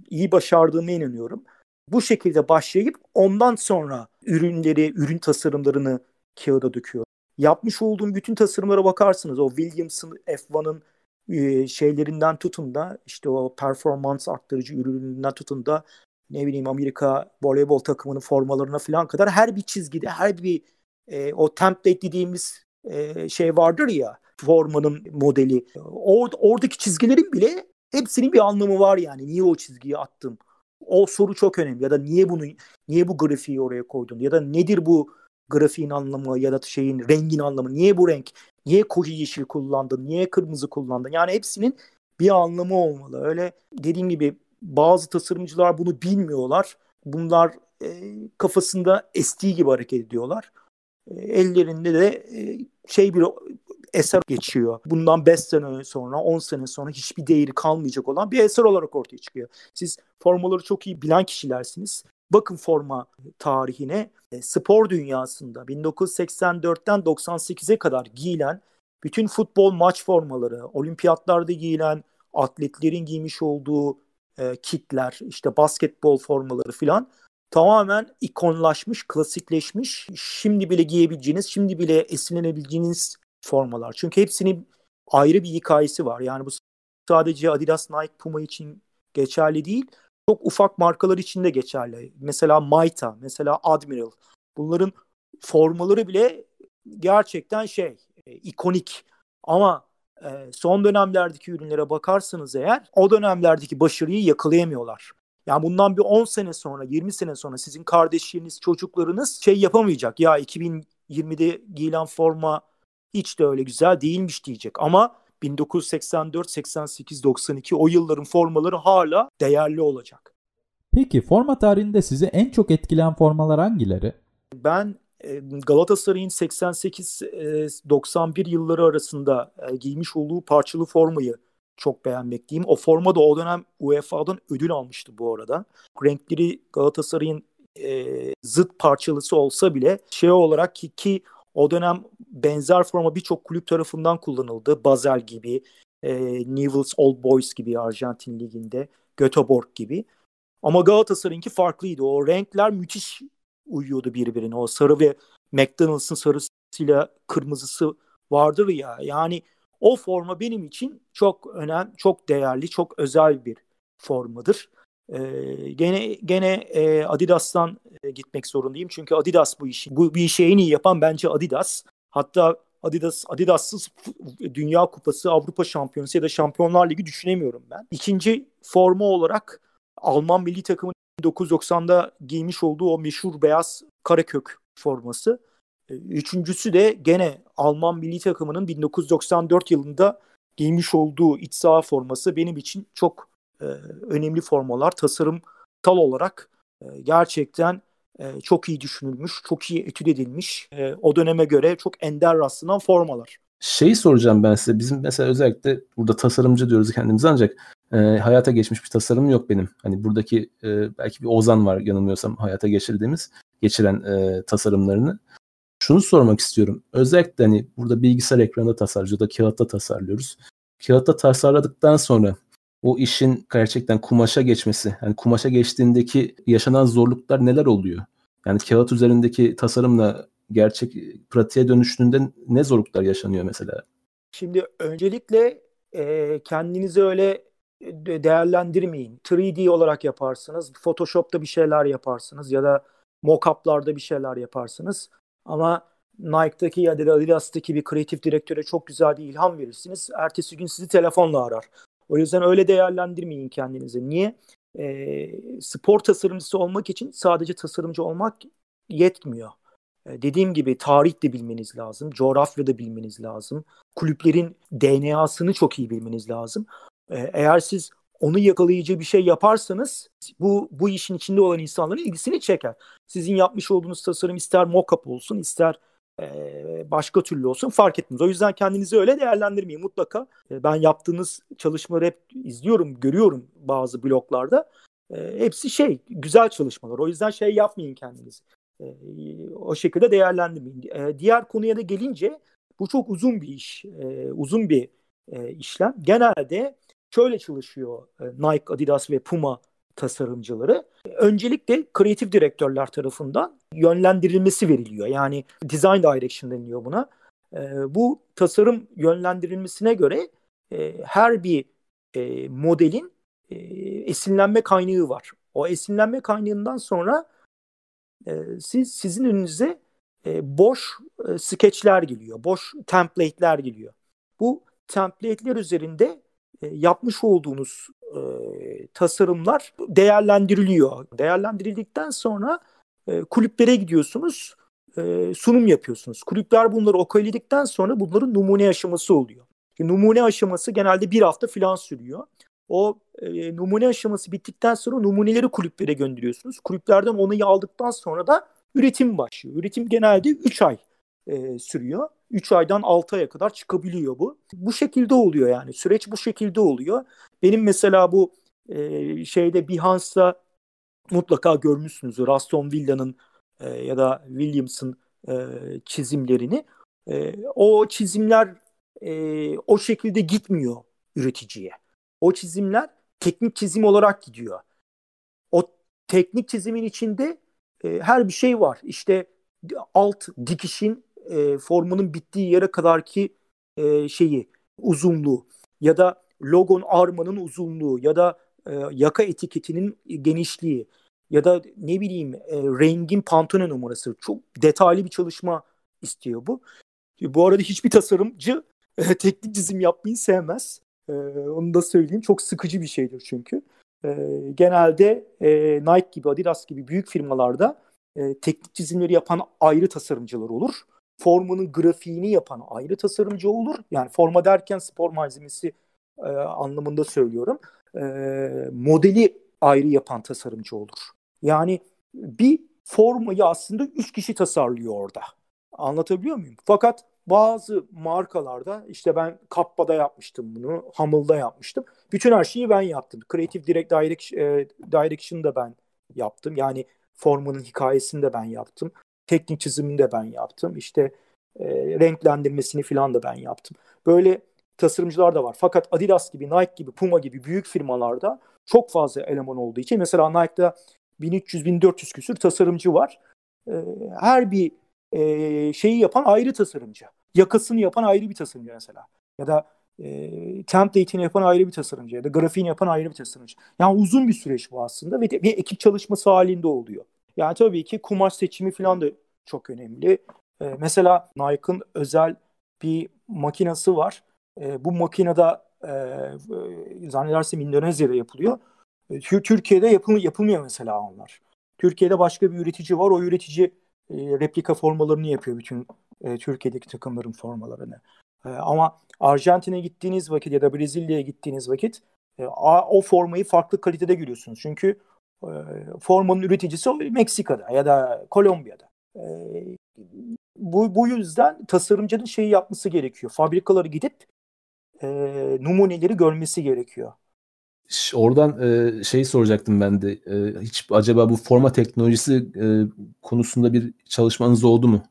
iyi başardığıma inanıyorum. Bu şekilde başlayıp ondan sonra ürünleri, ürün tasarımlarını kağıda döküyorum. Yapmış olduğum bütün tasarımlara bakarsınız. O Williams'ın F1'ın şeylerinden tutun da işte o performans arttırıcı ürününden tutun da ne bileyim Amerika voleybol takımının formalarına falan kadar her bir çizgide her bir e, o template dediğimiz e, şey vardır ya formanın modeli. Or, oradaki çizgilerin bile hepsinin bir anlamı var yani. Niye o çizgiyi attım? O soru çok önemli. Ya da niye bunu niye bu grafiği oraya koydun? Ya da nedir bu grafiğin anlamı ya da şeyin rengin anlamı? Niye bu renk? Niye koyu yeşil kullandın? Niye kırmızı kullandın? Yani hepsinin bir anlamı olmalı. Öyle dediğim gibi bazı tasarımcılar bunu bilmiyorlar. Bunlar e, kafasında estiği gibi hareket ediyorlar. E, ellerinde de e, şey bir eser geçiyor. Bundan 5 sene sonra 10 sene sonra hiçbir değeri kalmayacak olan bir eser olarak ortaya çıkıyor. Siz formaları çok iyi bilen kişilersiniz. Bakın forma tarihine e, spor dünyasında 1984'ten 98'e kadar giyilen bütün futbol maç formaları, olimpiyatlarda giyilen atletlerin giymiş olduğu e, kitler, işte basketbol formaları filan tamamen ikonlaşmış, klasikleşmiş, şimdi bile giyebileceğiniz, şimdi bile esinlenebileceğiniz formalar. Çünkü hepsinin ayrı bir hikayesi var. Yani bu sadece Adidas, Nike, Puma için geçerli değil. Çok ufak markalar için de geçerli. Mesela Maita, mesela Admiral. Bunların formaları bile gerçekten şey, e, ikonik. Ama e, son dönemlerdeki ürünlere bakarsanız eğer o dönemlerdeki başarıyı yakalayamıyorlar. Yani bundan bir 10 sene sonra, 20 sene sonra sizin kardeşleriniz, çocuklarınız şey yapamayacak. Ya 2020'de giyilen forma hiç de öyle güzel değilmiş diyecek. Ama 1984, 88, 92 o yılların formaları hala değerli olacak. Peki forma tarihinde sizi en çok etkileyen formalar hangileri? Ben e, Galatasaray'ın 88-91 yılları arasında e, giymiş olduğu parçalı formayı çok beğenmekteyim. O forma da o dönem UEFA'dan ödül almıştı bu arada. Renkleri Galatasaray'ın e, zıt parçalısı olsa bile şey olarak ki, ki o dönem benzer forma birçok kulüp tarafından kullanıldı. Basel gibi, e, Newell's Old Boys gibi Arjantin Ligi'nde, Göteborg gibi. Ama Galatasaray'ınki farklıydı. O renkler müthiş uyuyordu birbirine. O sarı ve McDonald's'ın sarısıyla kırmızısı vardır ya. Yani o forma benim için çok önemli, çok değerli, çok özel bir formadır. Ee, gene gene e, Adidas'tan e, gitmek zorundayım çünkü Adidas bu işi bu bir işi en iyi yapan bence Adidas. Hatta Adidas Adidas'sız Dünya Kupası, Avrupa Şampiyonası ya da Şampiyonlar Ligi düşünemiyorum ben. İkinci forma olarak Alman milli takımın 1990'da giymiş olduğu o meşhur beyaz karekök forması. Ee, üçüncüsü de gene Alman milli takımının 1994 yılında giymiş olduğu iç saha forması benim için çok e, önemli formalar. Tasarımsal olarak e, gerçekten e, çok iyi düşünülmüş, çok iyi etüt edilmiş. E, o döneme göre çok ender rastlanan formalar. Şeyi soracağım ben size. Bizim mesela özellikle burada tasarımcı diyoruz kendimize ancak e, hayata geçmiş bir tasarım yok benim. Hani buradaki e, belki bir Ozan var yanılmıyorsam hayata geçirdiğimiz geçiren e, tasarımlarını. Şunu sormak istiyorum. Özellikle hani burada bilgisayar ekranında tasarlıyoruz ya da kağıtta tasarlıyoruz. Kağıtta tasarladıktan sonra o işin gerçekten kumaşa geçmesi, yani kumaşa geçtiğindeki yaşanan zorluklar neler oluyor? Yani kağıt üzerindeki tasarımla gerçek pratiğe dönüştüğünde ne zorluklar yaşanıyor mesela? Şimdi öncelikle e, kendinizi öyle değerlendirmeyin. 3D olarak yaparsınız, Photoshop'ta bir şeyler yaparsınız ya da mockup'larda bir şeyler yaparsınız. Ama Nike'daki ya da Adidas'taki bir kreatif direktöre çok güzel bir ilham verirsiniz. Ertesi gün sizi telefonla arar. O yüzden öyle değerlendirmeyin kendinizi. Niye? E, spor tasarımcısı olmak için sadece tasarımcı olmak yetmiyor. E, dediğim gibi tarih de bilmeniz lazım, coğrafya da bilmeniz lazım, kulüplerin DNA'sını çok iyi bilmeniz lazım. E, eğer siz onu yakalayıcı bir şey yaparsanız bu bu işin içinde olan insanların ilgisini çeker. Sizin yapmış olduğunuz tasarım ister mock-up olsun, ister başka türlü olsun fark etmez. O yüzden kendinizi öyle değerlendirmeyin mutlaka. ben yaptığınız çalışmaları hep izliyorum, görüyorum bazı bloglarda. hepsi şey, güzel çalışmalar. O yüzden şey yapmayın kendinizi. o şekilde değerlendirmeyin. diğer konuya da gelince bu çok uzun bir iş, uzun bir işlem. Genelde şöyle çalışıyor Nike, Adidas ve Puma tasarımcıları. Öncelikle kreatif direktörler tarafından yönlendirilmesi veriliyor. Yani design direction deniliyor buna. E, bu tasarım yönlendirilmesine göre e, her bir e, modelin e, esinlenme kaynağı var. O esinlenme kaynağından sonra e, siz sizin önünüze e, boş e, skeçler geliyor, boş template'ler geliyor. Bu template'ler üzerinde e, yapmış olduğunuz e, tasarımlar değerlendiriliyor. Değerlendirildikten sonra e, kulüplere gidiyorsunuz, e, sunum yapıyorsunuz. Kulüpler bunları okeyledikten sonra bunların numune aşaması oluyor. Şimdi numune aşaması genelde bir hafta falan sürüyor. O e, numune aşaması bittikten sonra numuneleri kulüplere gönderiyorsunuz. Kulüplerden onayı aldıktan sonra da üretim başlıyor. Üretim genelde 3 ay e, sürüyor. 3 aydan 6 aya kadar çıkabiliyor bu. Bu şekilde oluyor yani. Süreç bu şekilde oluyor. Benim mesela bu e, şeyde Behance'da mutlaka görmüşsünüzdür. Aston Villa'nın e, ya da Williams'ın e, çizimlerini. E, o çizimler e, o şekilde gitmiyor üreticiye. O çizimler teknik çizim olarak gidiyor. O teknik çizimin içinde e, her bir şey var. İşte alt dikişin e, formunun bittiği yere kadarki e, şeyi uzunluğu ya da logon armanın uzunluğu ya da e, yaka etiketinin genişliği ya da ne bileyim e, rengin pantone numarası çok detaylı bir çalışma istiyor bu. Bu arada hiçbir tasarımcı e, *laughs* teknik çizim yapmayı sevmez. E, onu da söyleyeyim. Çok sıkıcı bir şeydir çünkü. E, genelde e, Nike gibi, Adidas gibi büyük firmalarda e, teknik çizimleri yapan ayrı tasarımcılar olur. Formanın grafiğini yapan ayrı tasarımcı olur. Yani forma derken spor malzemesi e, anlamında söylüyorum. E, modeli ayrı yapan tasarımcı olur. Yani bir formayı aslında üç kişi tasarlıyor orada. Anlatabiliyor muyum? Fakat bazı markalarda işte ben Kappa'da yapmıştım bunu, Hamıl'da yapmıştım. Bütün her şeyi ben yaptım. Creative Direct Direction, e, Direction'ı da ben yaptım. Yani formanın hikayesini de ben yaptım. Teknik çizimini de ben yaptım. İşte e, renklendirmesini falan da ben yaptım. Böyle tasarımcılar da var. Fakat Adidas gibi, Nike gibi, Puma gibi büyük firmalarda çok fazla eleman olduğu için mesela Nike'da 1300-1400 küsür tasarımcı var. E, her bir e, şeyi yapan ayrı tasarımcı. Yakasını yapan ayrı bir tasarımcı mesela. Ya da e, template'ini yapan ayrı bir tasarımcı ya da grafiğini yapan ayrı bir tasarımcı. Yani uzun bir süreç bu aslında ve bir ekip çalışması halinde oluyor. Yani tabii ki kumaş seçimi falan da çok önemli. E, mesela Nike'ın özel bir makinası var. E, bu makinede e, zannedersem Endonezya'da yapılıyor. E, Türkiye'de yapıl yapılmıyor mesela onlar. Türkiye'de başka bir üretici var. O üretici e, replika formalarını yapıyor bütün e, Türkiye'deki takımların formalarını. E, ama Arjantin'e gittiğiniz vakit ya da Brezilya'ya gittiğiniz vakit e, o formayı farklı kalitede görüyorsunuz. Çünkü e, formanın üreticisi Meksika'da ya da Kolombiya'da. E, bu, bu yüzden tasarımcının şeyi yapması gerekiyor. Fabrikaları gidip e, numuneleri görmesi gerekiyor. Oradan e, şey soracaktım ben de. E, hiç acaba bu forma teknolojisi e, konusunda bir çalışmanız oldu mu?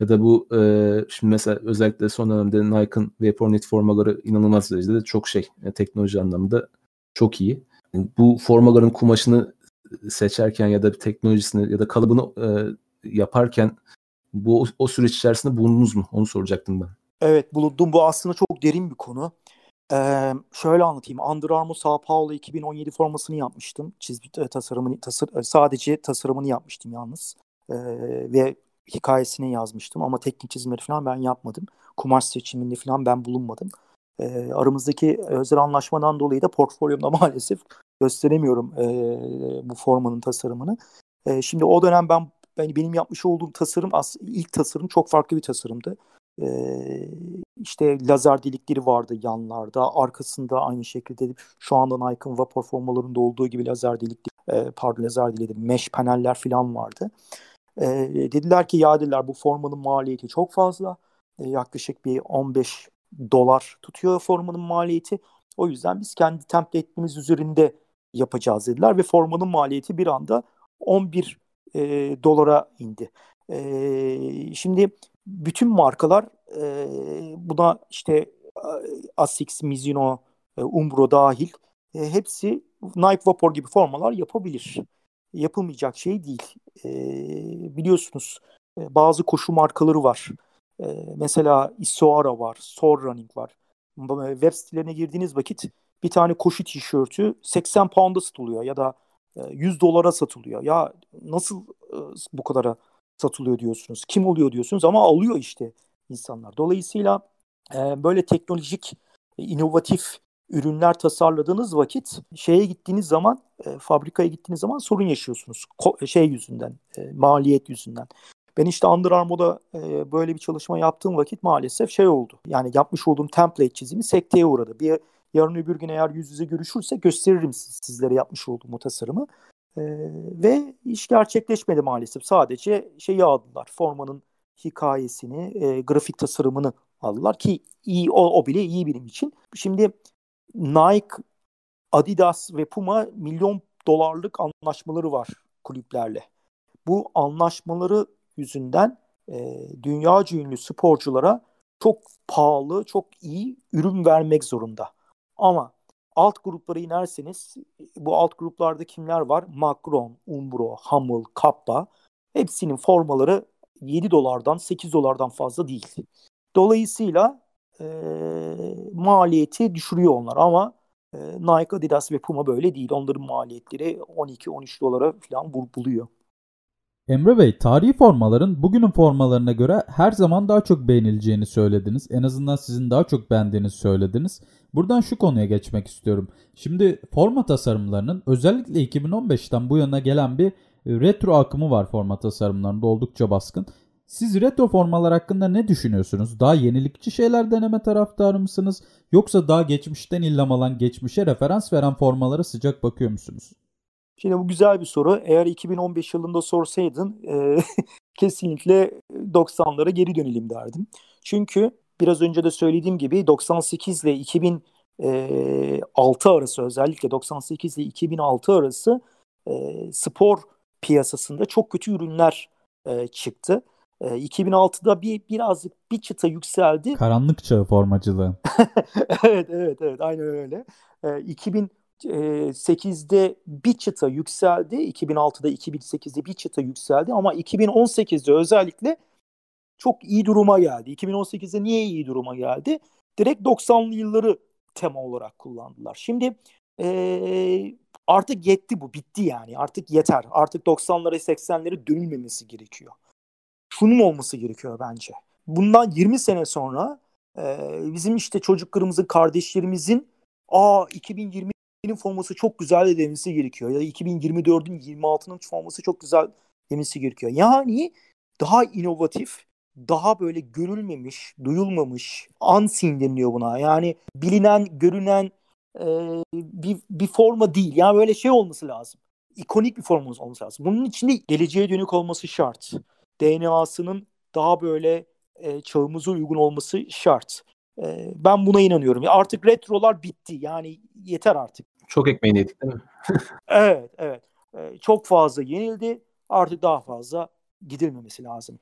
Ya da bu e, şimdi mesela özellikle son dönemde Nike'ın Vapornet formaları inanılmaz derecede çok şey yani teknoloji anlamında çok iyi. Bu formaların kumaşını seçerken ya da teknolojisini ya da kalıbını e, yaparken bu o süreç içerisinde bulundunuz mu? Onu soracaktım ben. Evet bulundum. Bu aslında çok derin bir konu. Ee, şöyle anlatayım. Under Armour Sao Paulo 2017 formasını yapmıştım. Çizgi e, tasarımını tasar, e, sadece tasarımını yapmıştım yalnız. Ee, ve hikayesini yazmıştım ama teknik çizimleri falan ben yapmadım. Kumaş seçiminde falan ben bulunmadım. Ee, aramızdaki özel anlaşmadan dolayı da portfolyomda *laughs* maalesef gösteremiyorum e, bu formanın tasarımını. E, şimdi o dönem ben, ben benim yapmış olduğum tasarım ilk tasarım çok farklı bir tasarımdı. Ee, işte lazer delikleri vardı yanlarda. Arkasında aynı şekilde şu anda Nike'ın vapor formalarında olduğu gibi lazer delikleri, e, pardon lazer delikleri, mesh paneller falan vardı. E, dediler ki ya dediler bu formanın maliyeti çok fazla. E, yaklaşık bir 15 dolar tutuyor formanın maliyeti. O yüzden biz kendi template'imiz üzerinde yapacağız dediler ve formanın maliyeti bir anda 11 e, dolara indi. E, şimdi bütün markalar e, buna işte Asics, Mizuno, e, Umbro dahil e, hepsi Nike Vapor gibi formalar yapabilir. Yapılmayacak şey değil. E, biliyorsunuz e, bazı koşu markaları var. E, mesela Isoara var, Soar Running var. Web sitelerine girdiğiniz vakit bir tane koşu tişörtü 80 pound'a satılıyor ya da 100 dolara satılıyor. Ya nasıl bu kadara satılıyor diyorsunuz. Kim oluyor diyorsunuz ama alıyor işte insanlar. Dolayısıyla e, böyle teknolojik, e, inovatif ürünler tasarladığınız vakit şeye gittiğiniz zaman, e, fabrikaya gittiğiniz zaman sorun yaşıyorsunuz. Şey yüzünden, e, maliyet yüzünden. Ben işte Under Armour'da e, böyle bir çalışma yaptığım vakit maalesef şey oldu. Yani yapmış olduğum template çizimi sekteye uğradı. Bir yarın öbür gün eğer yüz yüze görüşürse gösteririm sizlere yapmış olduğum o tasarımı. E, ve iş gerçekleşmedi maalesef. Sadece şeyi aldılar. Formanın hikayesini, e, grafik tasarımını aldılar ki iyi o, o bile iyi benim için. Şimdi Nike, Adidas ve Puma milyon dolarlık anlaşmaları var kulüplerle. Bu anlaşmaları yüzünden e, dünya ünlü sporculara çok pahalı, çok iyi ürün vermek zorunda. Ama alt gruplara inerseniz bu alt gruplarda kimler var? Macron, Umbro, Hummel, Kappa hepsinin formaları 7 dolardan 8 dolardan fazla değil. Dolayısıyla e, maliyeti düşürüyor onlar ama e, Nike, Adidas ve Puma böyle değil. Onların maliyetleri 12-13 dolara falan buluyor. Emre Bey, tarihi formaların bugünün formalarına göre her zaman daha çok beğenileceğini söylediniz. En azından sizin daha çok beğendiğinizi söylediniz. Buradan şu konuya geçmek istiyorum. Şimdi forma tasarımlarının özellikle 2015'ten bu yana gelen bir retro akımı var forma tasarımlarında oldukça baskın. Siz retro formalar hakkında ne düşünüyorsunuz? Daha yenilikçi şeyler deneme taraftarı mısınız? Yoksa daha geçmişten ilham alan, geçmişe referans veren formalara sıcak bakıyor musunuz? Şimdi bu güzel bir soru. Eğer 2015 yılında sorsaydın e, *laughs* kesinlikle 90'lara geri dönelim derdim. Çünkü biraz önce de söylediğim gibi 98 ile 2006 arası özellikle 98 ile 2006 arası e, spor piyasasında çok kötü ürünler e, çıktı. E, 2006'da bir birazcık bir çıta yükseldi. Karanlık çağı formacılığı. *laughs* evet evet evet aynen öyle. E, 2000 8'de bir çıta yükseldi. 2006'da 2008'de bir çıta yükseldi ama 2018'de özellikle çok iyi duruma geldi. 2018'de niye iyi duruma geldi? Direkt 90'lı yılları tema olarak kullandılar. Şimdi ee, artık yetti bu bitti yani artık yeter. Artık 90'lara 80'lere dönülmemesi gerekiyor. Şunun olması gerekiyor bence. Bundan 20 sene sonra e, bizim işte çocuklarımızın kardeşlerimizin aa 2020 2020'nin forması çok güzel demesi gerekiyor. Ya da 2024'ün 26'nın forması çok güzel demesi gerekiyor. Yani daha inovatif, daha böyle görülmemiş, duyulmamış, unseen deniliyor buna. Yani bilinen, görünen e, bir, bir forma değil. Yani böyle şey olması lazım. İkonik bir forma olması lazım. Bunun için de geleceğe dönük olması şart. DNA'sının daha böyle e, çağımıza uygun olması şart. E, ben buna inanıyorum. Artık retrolar bitti. Yani yeter artık. Çok ekmeğini yedik değil mi? *laughs* evet, evet. Ee, çok fazla yenildi. Artık daha fazla gidilmemesi lazım.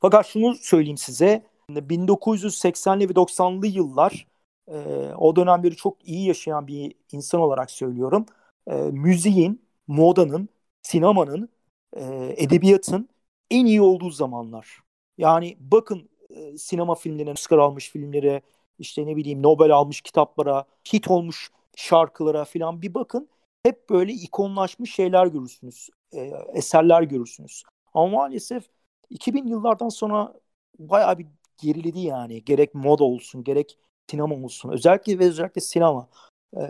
Fakat şunu söyleyeyim size. 1980'li ve 90'lı yıllar e, o dönemleri çok iyi yaşayan bir insan olarak söylüyorum. E, müziğin, modanın, sinemanın, e, edebiyatın en iyi olduğu zamanlar. Yani bakın e, sinema filmlerine, Oscar almış filmlere, işte ne bileyim Nobel almış kitaplara, hit olmuş şarkılara falan bir bakın. Hep böyle ikonlaşmış şeyler görürsünüz. E, eserler görürsünüz. Ama maalesef 2000 yıllardan sonra bayağı bir geriledi yani. Gerek moda olsun, gerek sinema olsun. Özellikle ve özellikle sinema. E,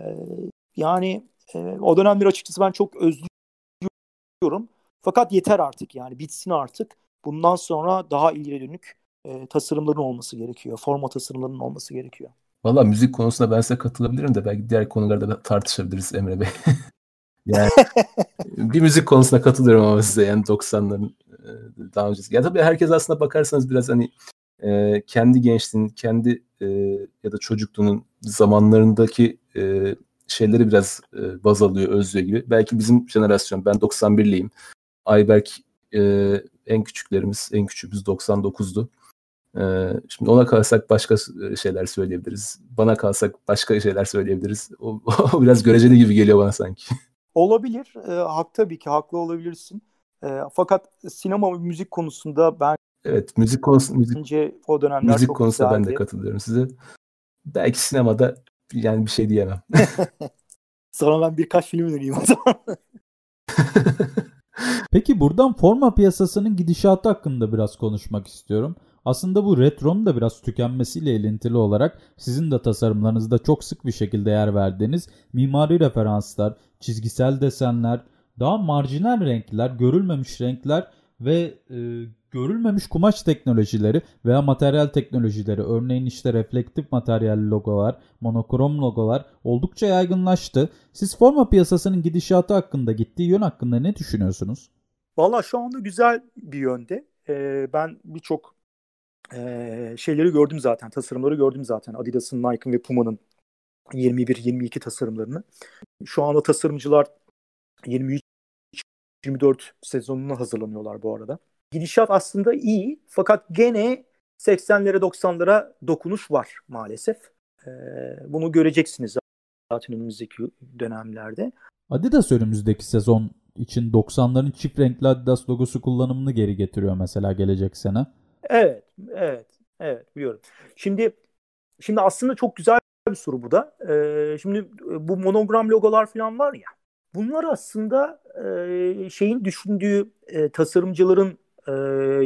yani e, o dönemleri açıkçası ben çok özlüyorum. Fakat yeter artık yani bitsin artık. Bundan sonra daha ileri dönük e, tasarımların olması gerekiyor. Forma tasarımlarının olması gerekiyor. Valla müzik konusunda ben size katılabilirim de belki diğer konularda da tartışabiliriz Emre Bey. *laughs* yani *laughs* bir müzik konusunda katılıyorum ama size yani 90'ların e, daha öncesi. Ya tabii herkes aslında bakarsanız biraz hani e, kendi gençliğinin, kendi e, ya da çocukluğunun zamanlarındaki e, şeyleri biraz e, baz alıyor, özlüyor gibi. Belki bizim jenerasyon, ben 91'liyim. Ayberk e, en küçüklerimiz, en küçüğümüz 99'du. Ee, şimdi ona kalsak başka e, şeyler söyleyebiliriz. Bana kalsak başka şeyler söyleyebiliriz. O, *laughs* o biraz göreceli gibi geliyor bana sanki. Olabilir. E, hak tabii ki haklı olabilirsin. E, fakat sinema ve müzik konusunda ben Evet, müzik konusu müzik bence o dönemler müzik çok konusunda güzeldi. ben de katılıyorum size. Belki sinemada yani bir şey diyemem. *laughs* Sana ben birkaç film önereyim o zaman. *laughs* Peki buradan forma piyasasının gidişatı hakkında biraz konuşmak istiyorum. Aslında bu retronun da biraz tükenmesiyle ilintili olarak sizin de tasarımlarınızda çok sık bir şekilde yer verdiğiniz mimari referanslar, çizgisel desenler, daha marjinal renkler, görülmemiş renkler ve e, görülmemiş kumaş teknolojileri veya materyal teknolojileri örneğin işte reflektif materyal logolar, monokrom logolar oldukça yaygınlaştı. Siz forma piyasasının gidişatı hakkında, gittiği yön hakkında ne düşünüyorsunuz? Valla şu anda güzel bir yönde. e, ben birçok e, şeyleri gördüm zaten. Tasarımları gördüm zaten. Adidas'ın, Nike'ın ve Puma'nın 21-22 tasarımlarını. Şu anda tasarımcılar 23 24 sezonuna hazırlanıyorlar bu arada. Gidişat aslında iyi fakat gene 80'lere 90'lara dokunuş var maalesef. Ee, bunu göreceksiniz zaten önümüzdeki dönemlerde. Adidas önümüzdeki sezon için 90'ların çift renkli Adidas logosu kullanımını geri getiriyor mesela gelecek sene. Evet, evet, evet biliyorum. Şimdi şimdi aslında çok güzel bir soru bu da. Ee, şimdi bu monogram logolar falan var ya. Bunlar aslında e, şeyin düşündüğü e, tasarımcıların e,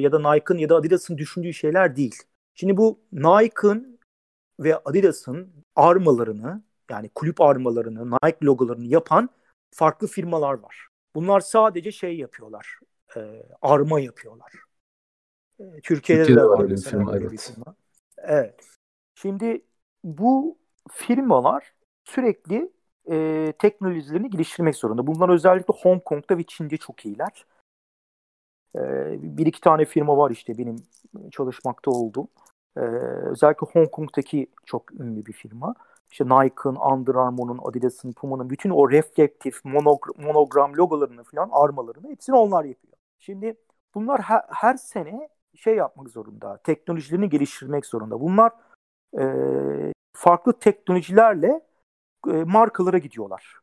ya da Nike'ın ya da Adidas'ın düşündüğü şeyler değil. Şimdi bu Nike'ın ve Adidas'ın armalarını yani kulüp armalarını, Nike logolarını yapan farklı firmalar var. Bunlar sadece şey yapıyorlar. E, arma yapıyorlar. Türkiye'de, Türkiye'de de var bir firma. Evet. Bir firma. evet. Şimdi bu firmalar sürekli e, teknolojilerini geliştirmek zorunda. Bunlar özellikle Hong Kong'da ve Çin'de çok iyiler. E, bir iki tane firma var işte benim çalışmakta olduğum. E, özellikle Hong Kong'daki çok ünlü bir firma. İşte Nike'ın, Under Armour'un, Adidas'ın, Puma'nın bütün o reflektif monog- monogram logolarını falan armalarını hepsini onlar yapıyor. Şimdi bunlar her, her sene şey yapmak zorunda. Teknolojilerini geliştirmek zorunda. Bunlar e, farklı teknolojilerle e, markalara gidiyorlar.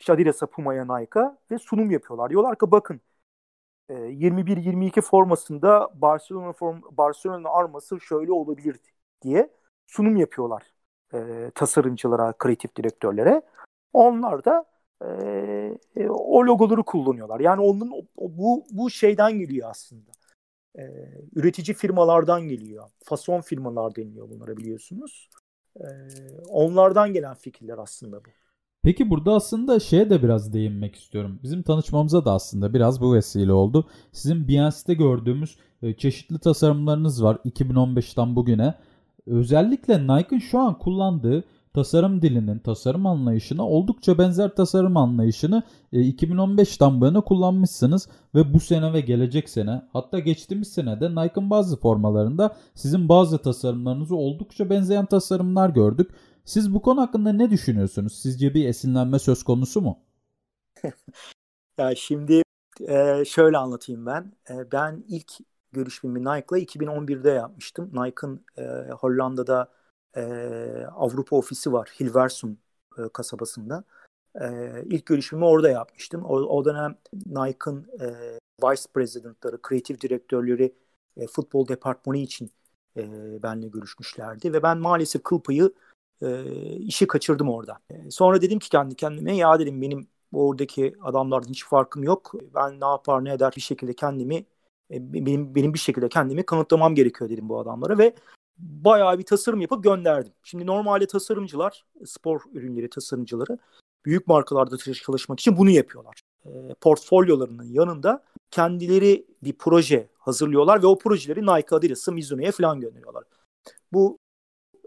İşte Adidas'a, Puma'ya, Nike'a ve sunum yapıyorlar. Diyorlar ki bakın e, 21-22 formasında Barcelona form Barcelona arması şöyle olabilir diye sunum yapıyorlar e, tasarımcılara, kreatif direktörlere. Onlar da e, e, o logoları kullanıyorlar. Yani onun o, bu bu şeyden geliyor aslında. E, üretici firmalardan geliyor. Fason firmalar deniliyor bunlara biliyorsunuz. E, onlardan gelen fikirler aslında bu. Peki burada aslında şeye de biraz değinmek istiyorum. Bizim tanışmamıza da aslında biraz bu vesile oldu. Sizin Beyoncé'de gördüğümüz e, çeşitli tasarımlarınız var 2015'ten bugüne. Özellikle Nike'ın şu an kullandığı tasarım dilinin, tasarım anlayışına oldukça benzer tasarım anlayışını 2015'ten bu yana kullanmışsınız ve bu sene ve gelecek sene hatta geçtiğimiz sene de Nike'ın bazı formalarında sizin bazı tasarımlarınızı oldukça benzeyen tasarımlar gördük. Siz bu konu hakkında ne düşünüyorsunuz? Sizce bir esinlenme söz konusu mu? *laughs* ya şimdi e, şöyle anlatayım ben. E, ben ilk görüşmemi Nike'la 2011'de yapmıştım. Nike'ın e, Hollanda'da e, Avrupa ofisi var. Hilversum e, kasabasında. E, ilk görüşmemi orada yapmıştım. O, o dönem Nike'ın e, vice presidentları, kreatif direktörleri e, futbol departmanı için e, benimle görüşmüşlerdi. Ve ben maalesef kıl payı e, işi kaçırdım orada. E, sonra dedim ki kendi kendime ya dedim benim oradaki adamlardan hiç farkım yok. Ben ne yapar ne eder bir şekilde kendimi e, benim benim bir şekilde kendimi kanıtlamam gerekiyor dedim bu adamlara ve bayağı bir tasarım yapıp gönderdim. Şimdi normalde tasarımcılar, spor ürünleri tasarımcıları büyük markalarda çalışmak için bunu yapıyorlar. E, portfolyolarının yanında kendileri bir proje hazırlıyorlar ve o projeleri Nike, Adidas'a, Mizuno'ya falan gönderiyorlar. Bu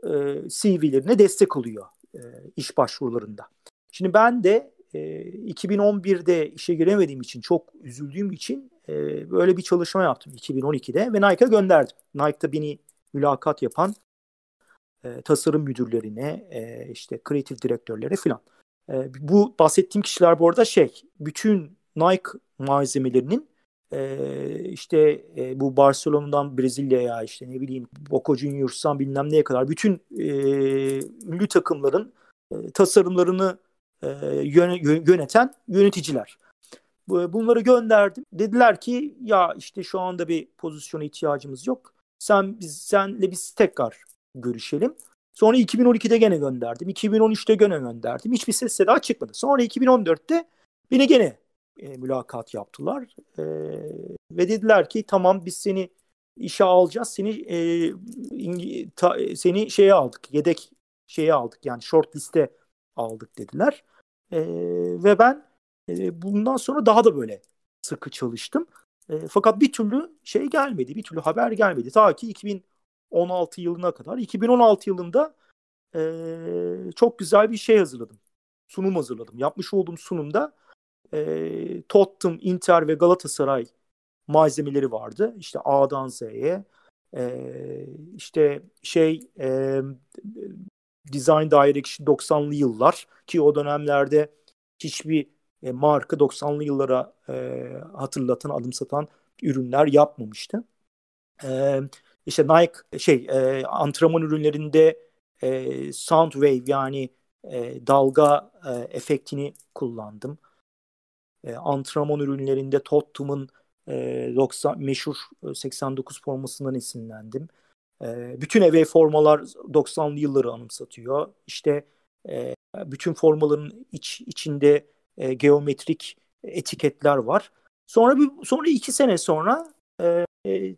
e, CV'lerine destek oluyor e, iş başvurularında. Şimdi ben de e, 2011'de işe giremediğim için çok üzüldüğüm için e, böyle bir çalışma yaptım 2012'de ve Nike'a gönderdim. Nike'da beni mülakat yapan e, tasarım müdürlerine, e, işte kreatif direktörlere filan. E, bu bahsettiğim kişiler bu arada şey, bütün Nike malzemelerinin e, işte e, bu Barcelona'dan Brezilya'ya işte ne bileyim Boca Juniors'tan bilmem neye kadar bütün e, ünlü takımların e, tasarımlarını e, yöneten yöneticiler. Bunları gönderdim. Dediler ki ya işte şu anda bir pozisyona ihtiyacımız yok. Sen biz senle biz tekrar görüşelim. Sonra 2012'de gene gönderdim. 2013'te gene gönderdim. Hiçbir ses seda çıkmadı. Sonra 2014'te beni gene e, mülakat yaptılar. E, ve dediler ki tamam biz seni işe alacağız. Seni e, ta, seni şeye aldık. Yedek şeye aldık. Yani short liste aldık dediler. E, ve ben e, bundan sonra daha da böyle sıkı çalıştım. E, fakat bir türlü şey gelmedi, bir türlü haber gelmedi. Ta ki 2016 yılına kadar. 2016 yılında e, çok güzel bir şey hazırladım. Sunum hazırladım. Yapmış olduğum sunumda e, Tottenham, Inter ve Galatasaray malzemeleri vardı. İşte A'dan Z'ye. E, işte şey e, Design Direction 90'lı yıllar ki o dönemlerde hiçbir e, marka 90'lı yıllara e, hatırlatan, adım satan ürünler yapmamıştı. E, işte Nike şey e, antrenman ürünlerinde e, sound wave yani e, dalga e, efektini kullandım. E, antrenman ürünlerinde Tottenham'ın e, 90 meşhur 89 formasından esinlendim. E, bütün eve formalar 90'lı yılları anımsatıyor. İşte e, bütün formaların iç, içinde e, geometrik etiketler var. Sonra bir sonra iki sene sonra e, e,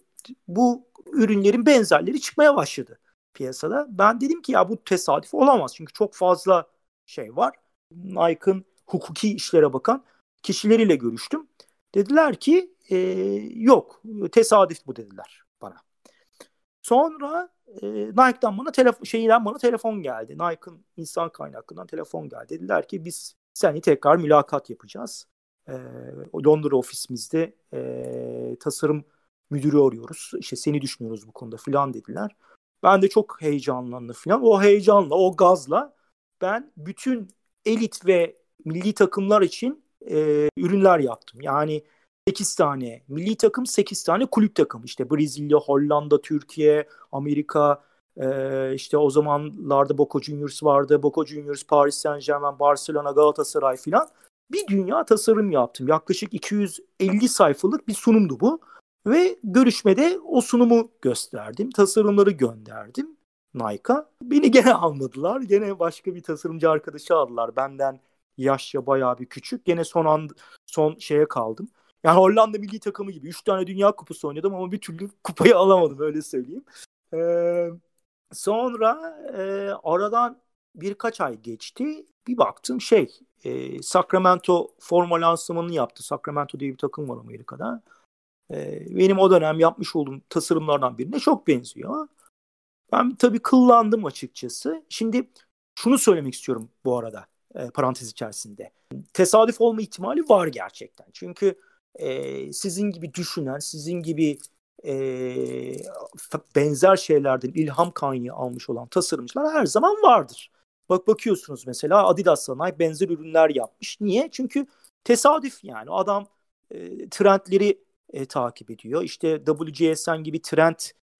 bu ürünlerin benzerleri çıkmaya başladı piyasada. Ben dedim ki ya bu tesadüf olamaz. Çünkü çok fazla şey var. Nike'ın hukuki işlere bakan kişileriyle görüştüm. Dediler ki e, yok tesadüf bu dediler bana. Sonra e, Nike'dan bana telefon şeyden bana telefon geldi. Nike'ın insan kaynaklarından telefon geldi. Dediler ki biz seni tekrar mülakat yapacağız. E, Londra ofisimizde e, tasarım müdürü arıyoruz. İşte seni düşünüyoruz bu konuda filan dediler. Ben de çok heyecanlandım filan. O heyecanla, o gazla ben bütün elit ve milli takımlar için e, ürünler yaptım. Yani 8 tane milli takım, 8 tane kulüp takım. İşte Brezilya, Hollanda, Türkiye, Amerika, e, işte o zamanlarda Boca Juniors vardı. Boca Juniors, Paris Saint Germain, Barcelona, Galatasaray filan. Bir dünya tasarım yaptım. Yaklaşık 250 sayfalık bir sunumdu bu. Ve görüşmede o sunumu gösterdim. Tasarımları gönderdim Nike'a. Beni *laughs* gene almadılar. Gene başka bir tasarımcı arkadaşı aldılar. Benden yaşça bayağı bir küçük. Gene son an son şeye kaldım. Yani Hollanda milli takımı gibi. Üç tane dünya kupası oynadım ama bir türlü kupayı alamadım öyle söyleyeyim. Ee, sonra e, aradan birkaç ay geçti. Bir baktım şey e, Sacramento forma lansmanını yaptı. Sacramento diye bir takım var Amerika'da. E, benim o dönem yapmış olduğum tasarımlardan birine çok benziyor. Ben tabii kıllandım açıkçası. Şimdi şunu söylemek istiyorum bu arada e, parantez içerisinde. Tesadüf olma ihtimali var gerçekten. Çünkü e, sizin gibi düşünen, sizin gibi e, benzer şeylerden ilham kaynağı almış olan tasarımcılar her zaman vardır. Bak bakıyorsunuz mesela Adidas'la Nike benzer ürünler yapmış. Niye? Çünkü tesadüf yani. Adam e, trendleri e, takip ediyor. İşte WGSN gibi trend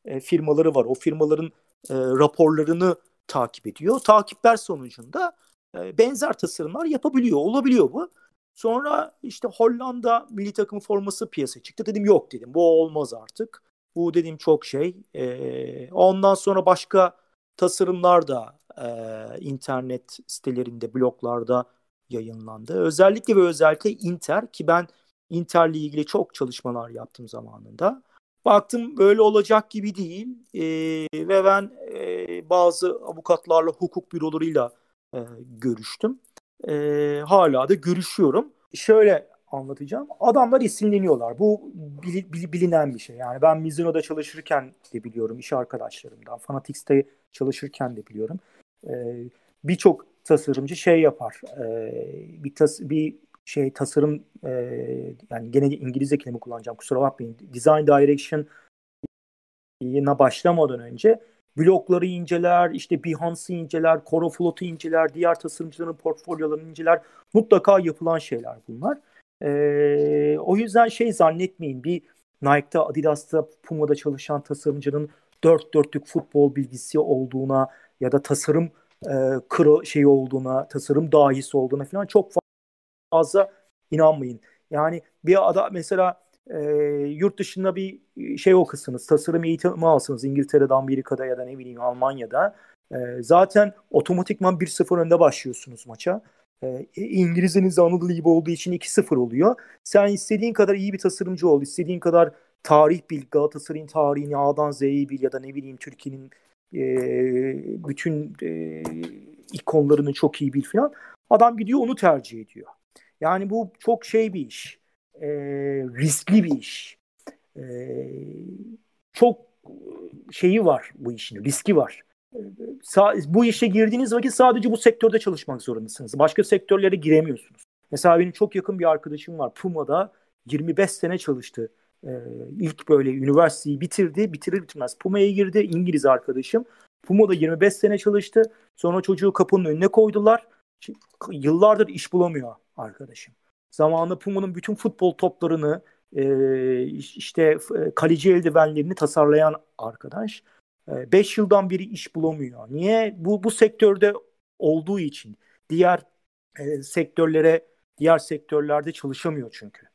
e, firmaları var. O firmaların e, raporlarını takip ediyor. Takipler sonucunda e, benzer tasarımlar yapabiliyor. Olabiliyor bu. Sonra işte Hollanda milli takım forması piyasaya çıktı. Dedim yok dedim. Bu olmaz artık. Bu dedim çok şey. E, ondan sonra başka tasarımlar da e, internet sitelerinde, bloglarda yayınlandı. Özellikle ve özellikle Inter ki ben Inter'le ilgili çok çalışmalar yaptım zamanında. Baktım böyle olacak gibi değil e, ve ben e, bazı avukatlarla, hukuk bürolarıyla e, görüştüm. E, hala da görüşüyorum. Şöyle anlatacağım. Adamlar isimleniyorlar. Bu bil, bil, bilinen bir şey. Yani ben Mizuno'da çalışırken de biliyorum iş arkadaşlarımdan. Fanatics'te çalışırken de biliyorum. E, Birçok tasarımcı şey yapar. E, bir, tas, bir şey tasarım e, yani gene İngilizce kelime kullanacağım kusura bakmayın. Design Direction başlamadan önce blokları inceler, işte Behance'ı inceler, Coroflot'u inceler, diğer tasarımcıların portfolyolarını inceler. Mutlaka yapılan şeyler bunlar. E, o yüzden şey zannetmeyin bir Nike'da, Adidas'ta, Puma'da çalışan tasarımcının dört dörtlük futbol bilgisi olduğuna ya da tasarım e, kırı şey olduğuna, tasarım dahisi olduğuna falan çok fazla inanmayın. Yani bir ada mesela e, yurt dışında bir şey okursunuz, tasarım eğitimi alsınız İngiltere'de, Amerika'da ya da ne bileyim Almanya'da. E, zaten otomatikman 1-0 önde başlıyorsunuz maça. E, İngilizceniz Anadolu gibi olduğu için 2-0 oluyor. Sen istediğin kadar iyi bir tasarımcı ol, istediğin kadar tarih bil, Galatasaray'ın tarihini A'dan Z'yi bil ya da ne bileyim Türkiye'nin e, bütün e, ikonlarını çok iyi bil falan. Adam gidiyor onu tercih ediyor. Yani bu çok şey bir iş. E, riskli bir iş. E, çok şeyi var bu işin, riski var. bu işe girdiğiniz vakit sadece bu sektörde çalışmak zorundasınız. Başka sektörlere giremiyorsunuz. Mesela benim çok yakın bir arkadaşım var. Puma'da 25 sene çalıştı e, ilk böyle üniversiteyi bitirdi. Bitirir bitirmez Puma'ya girdi. İngiliz arkadaşım. Puma'da 25 sene çalıştı. Sonra çocuğu kapının önüne koydular. Yıllardır iş bulamıyor arkadaşım. Zamanında Puma'nın bütün futbol toplarını e, işte kaleci eldivenlerini tasarlayan arkadaş 5 yıldan beri iş bulamıyor. Niye? Bu bu sektörde olduğu için. Diğer e, sektörlere diğer sektörlerde çalışamıyor çünkü.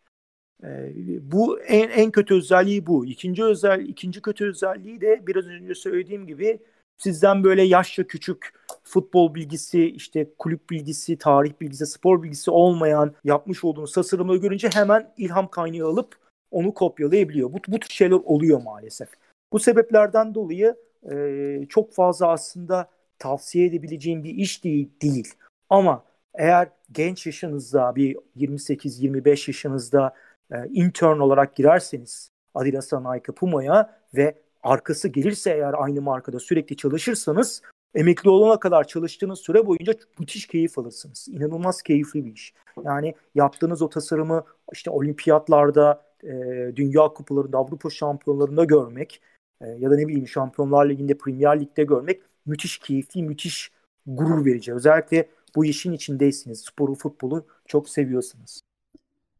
E, bu en, en kötü özelliği bu. İkinci özel ikinci kötü özelliği de biraz önce söylediğim gibi sizden böyle yaşça küçük futbol bilgisi, işte kulüp bilgisi, tarih bilgisi, spor bilgisi olmayan yapmış olduğunuz tasarımı görünce hemen ilham kaynağı alıp onu kopyalayabiliyor. Bu, bu tür şeyler oluyor maalesef. Bu sebeplerden dolayı e, çok fazla aslında tavsiye edebileceğim bir iş değil. değil. Ama eğer genç yaşınızda bir 28-25 yaşınızda e, intern olarak girerseniz Adidas'a, Nike, Puma'ya ve arkası gelirse eğer aynı markada sürekli çalışırsanız emekli olana kadar çalıştığınız süre boyunca müthiş keyif alırsınız. İnanılmaz keyifli bir iş. Yani yaptığınız o tasarımı işte olimpiyatlarda, e, dünya kupalarında, Avrupa şampiyonlarında görmek e, ya da ne bileyim Şampiyonlar Ligi'nde, Premier Lig'de görmek müthiş keyifli, müthiş gurur verici. Özellikle bu işin içindeysiniz. Sporu, futbolu çok seviyorsunuz.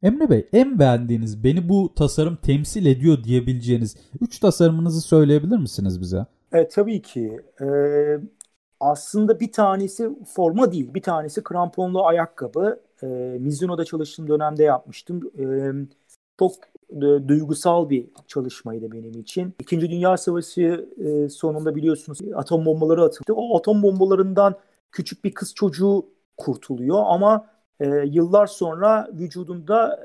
Emre Bey en beğendiğiniz beni bu tasarım temsil ediyor diyebileceğiniz 3 tasarımınızı söyleyebilir misiniz bize? Evet tabii ki. Ee, aslında bir tanesi forma değil. Bir tanesi kramponlu ayakkabı. Ee, Mizuno'da çalıştığım dönemde yapmıştım. Ee, çok e, duygusal bir çalışmaydı benim için. İkinci Dünya Savaşı e, sonunda biliyorsunuz atom bombaları atıldı. O atom bombalarından küçük bir kız çocuğu kurtuluyor ama e, yıllar sonra vücudunda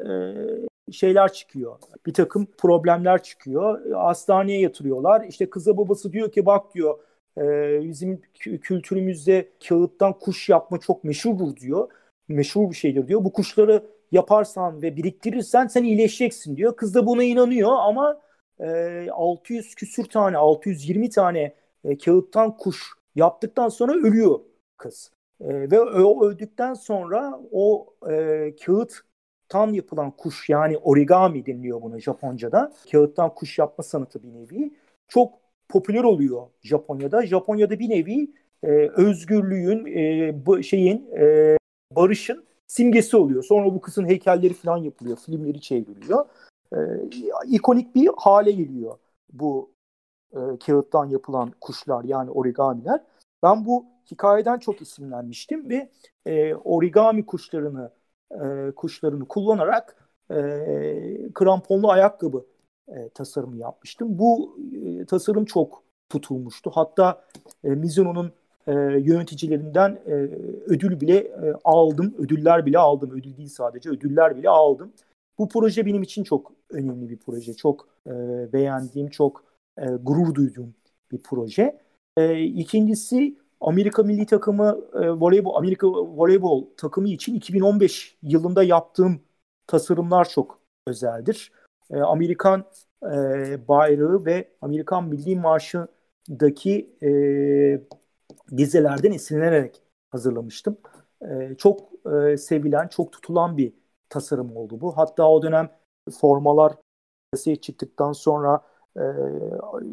e, şeyler çıkıyor. Bir takım problemler çıkıyor. Hastaneye yatırıyorlar. İşte kıza babası diyor ki bak diyor e, bizim kültürümüzde kağıttan kuş yapma çok meşhurdur diyor. Meşhur bir şeydir diyor. Bu kuşları yaparsan ve biriktirirsen sen iyileşeceksin diyor. Kız da buna inanıyor ama e, 600 küsür tane 620 tane e, kağıttan kuş yaptıktan sonra ölüyor kız. E, ve o öldükten sonra o e, kağıttan yapılan kuş yani origami deniliyor buna Japonca'da. Kağıttan kuş yapma sanatı bir nevi. Çok popüler oluyor Japonya'da. Japonya'da bir nevi e, özgürlüğün, e, şeyin, e, barışın simgesi oluyor. Sonra bu kızın heykelleri falan yapılıyor, filmleri çevriliyor. E, ikonik bir hale geliyor bu e, kağıttan yapılan kuşlar yani origamiler. Ben bu hikayeden çok isimlenmiştim ve e, origami kuşlarını e, kuşlarını kullanarak e, kramponlu ayakkabı e, tasarımı yapmıştım. Bu e, tasarım çok tutulmuştu. Hatta e, Mizuno'nun e, yöneticilerinden e, ödül bile e, aldım. Ödüller bile aldım. Ödül değil sadece ödüller bile aldım. Bu proje benim için çok önemli bir proje. Çok e, beğendiğim, çok e, gurur duyduğum bir proje. E, ikincisi Amerika milli takımı e, voleybol Amerika voleybol takımı için 2015 yılında yaptığım tasarımlar çok özeldir. E, Amerikan e, bayrağı ve Amerikan Milli Marşı'daki e, dizelerden esinlenerek hazırlamıştım. E, çok e, sevilen, çok tutulan bir tasarım oldu bu. Hatta o dönem formalar çıktıktan sonra e,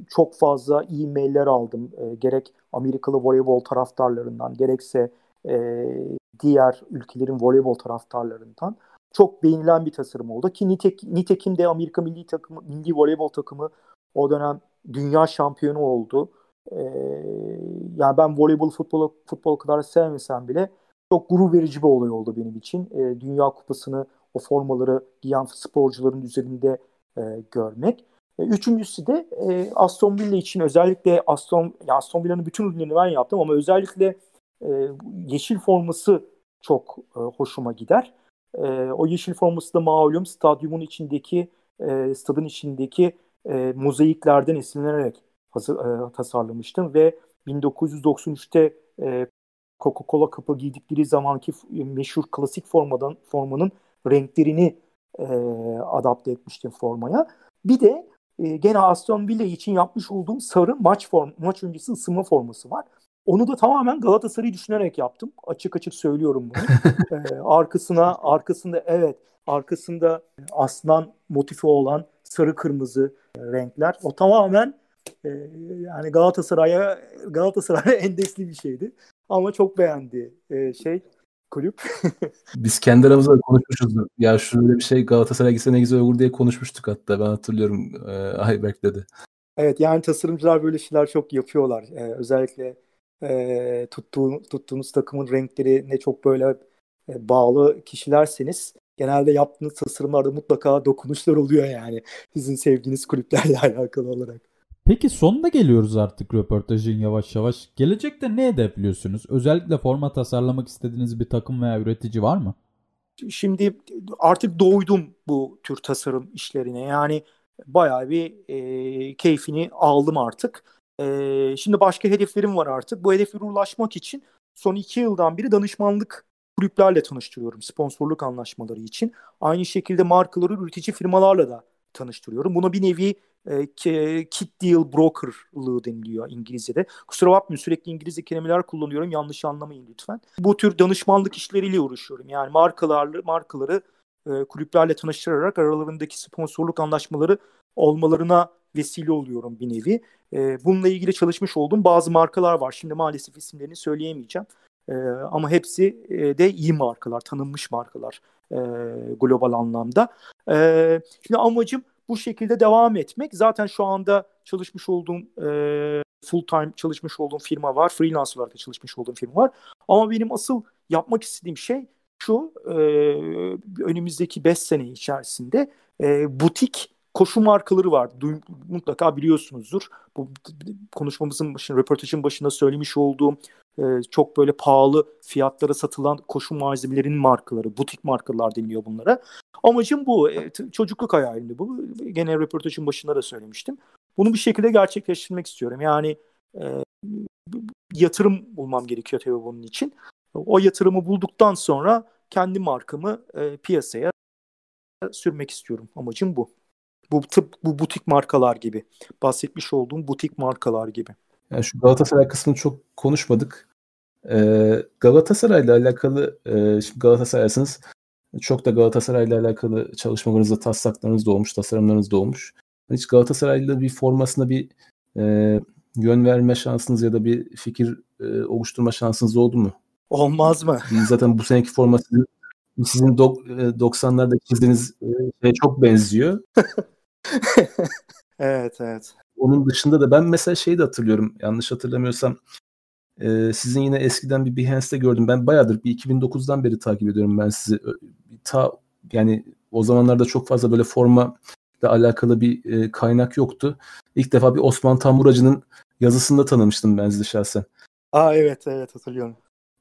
çok fazla e-mailler aldım. E, gerek Amerikalı voleybol taraftarlarından gerekse e, diğer ülkelerin voleybol taraftarlarından çok beğenilen bir tasarım oldu ki nitek, nitekim de Amerika milli takımı milli voleybol takımı o dönem dünya şampiyonu oldu. Ee, yani ben voleybol futbol futbol kadar sevmesem bile çok gurur verici bir olay oldu benim için. Ee, dünya kupasını o formaları giyen sporcuların üzerinde e, görmek. E, üçüncüsü de e, Aston Villa için özellikle Aston, ya Aston Villa'nın bütün ürünlerini ben yaptım ama özellikle e, yeşil forması çok e, hoşuma gider. E, o yeşil forması da malum stadyumun içindeki e, stadın içindeki e, mozaiklerden esinlenerek hazır, e, tasarlamıştım ve 1993'te e, Coca-Cola kapı giydikleri zamanki meşhur klasik formadan formanın renklerini e, adapte etmiştim formaya. Bir de e, gene Aston Villa için yapmış olduğum sarı maç form maç öncesi ısınma forması var. Onu da tamamen Galatasaray'ı düşünerek yaptım. Açık açık söylüyorum bunu. *laughs* ee, arkasına arkasında evet arkasında aslan motifi olan sarı kırmızı renkler. O tamamen e, yani Galatasaray'a Galatasaray'a *laughs* endeksli bir şeydi. Ama çok beğendi e, şey kulüp. *laughs* Biz kendi aramızda konuşmuşuz. Ya şöyle bir şey Galatasaray gitse ne güzel olur diye konuşmuştuk hatta. Ben hatırlıyorum e, Ayberk dedi. Evet yani tasarımcılar böyle şeyler çok yapıyorlar. Ee, özellikle e, tuttuğu, tuttuğunuz takımın renklerine çok böyle e, bağlı kişilerseniz genelde yaptığınız tasarımlarda mutlaka dokunuşlar oluyor yani sizin sevdiğiniz kulüplerle *laughs* alakalı olarak. Peki sonuna geliyoruz artık röportajın yavaş yavaş. Gelecekte ne hedefliyorsunuz? Özellikle forma tasarlamak istediğiniz bir takım veya üretici var mı? Şimdi artık doydum bu tür tasarım işlerine. Yani bayağı bir e, keyfini aldım artık. E, şimdi başka hedeflerim var artık. Bu hedeflere ulaşmak için son iki yıldan beri danışmanlık kulüplerle tanıştırıyorum sponsorluk anlaşmaları için. Aynı şekilde markaları üretici firmalarla da tanıştırıyorum. Buna bir nevi e, kit deal brokerlığı deniliyor İngilizce'de. Kusura bakmayın sürekli İngilizce kelimeler kullanıyorum. Yanlış anlamayın lütfen. Bu tür danışmanlık işleriyle uğraşıyorum. Yani markalarlı markaları e, kulüplerle tanıştırarak aralarındaki sponsorluk anlaşmaları olmalarına vesile oluyorum bir nevi. E, bununla ilgili çalışmış olduğum bazı markalar var. Şimdi maalesef isimlerini söyleyemeyeceğim. E, ama hepsi e, de iyi markalar, tanınmış markalar e, global anlamda. E, şimdi amacım bu şekilde devam etmek. Zaten şu anda çalışmış olduğum e, full time çalışmış olduğum firma var. Freelance olarak da çalışmış olduğum firma var. Ama benim asıl yapmak istediğim şey şu e, önümüzdeki 5 sene içerisinde e, butik koşu markaları var. Du- mutlaka biliyorsunuzdur. Bu konuşmamızın başında, röportajın başında söylemiş olduğum e, çok böyle pahalı fiyatlara satılan koşu malzemelerinin markaları, butik markalar deniliyor bunlara. Amacım bu. E, çocukluk hayalimdi bu. Gene röportajın başında da söylemiştim. Bunu bir şekilde gerçekleştirmek istiyorum. Yani e, yatırım bulmam gerekiyor tabii bunun için. O yatırımı bulduktan sonra kendi markamı e, piyasaya sürmek istiyorum. Amacım bu. Bu tıp bu butik markalar gibi. Bahsetmiş olduğum butik markalar gibi. Yani şu Galatasaray kısmını çok konuşmadık. Ee, Galatasaray'la alakalı e, şimdi Galatasaray'sınız. Çok da Galatasaray'la alakalı çalışmalarınızda taslaklarınız da olmuş, tasarımlarınız da olmuş. Hiç Galatasaray'la bir formasına bir e, yön verme şansınız ya da bir fikir e, oluşturma şansınız oldu mu? Olmaz mı? Zaten bu seneki forma sizin, sizin dok- 90'larda çizdiğiniz şeye çok benziyor. *laughs* *laughs* evet evet. Onun dışında da ben mesela şeyi de hatırlıyorum yanlış hatırlamıyorsam e, sizin yine eskiden bir Behance'de gördüm. Ben bayağıdır bir 2009'dan beri takip ediyorum ben sizi. Ta yani o zamanlarda çok fazla böyle forma ile alakalı bir e, kaynak yoktu. İlk defa bir Osman Tamburacı'nın yazısında tanımıştım ben sizi şahsen. Aa evet evet hatırlıyorum.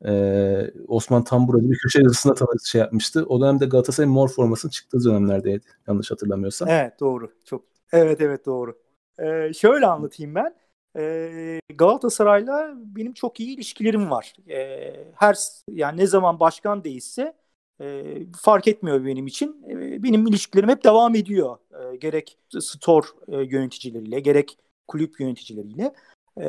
Ee, Osman Tamburacı bir köşe yazısında tanı şey yapmıştı. O dönemde Galatasaray mor formasının çıktığı dönemlerdeydi. Yanlış hatırlamıyorsam. Evet doğru. Çok Evet evet doğru. Ee, şöyle anlatayım ben. Ee, Galatasaray'la benim çok iyi ilişkilerim var. Ee, her yani ne zaman başkan değişse e, fark etmiyor benim için. E, benim ilişkilerim hep devam ediyor. E, gerek store e, yöneticileriyle, gerek kulüp yöneticileriyle. E,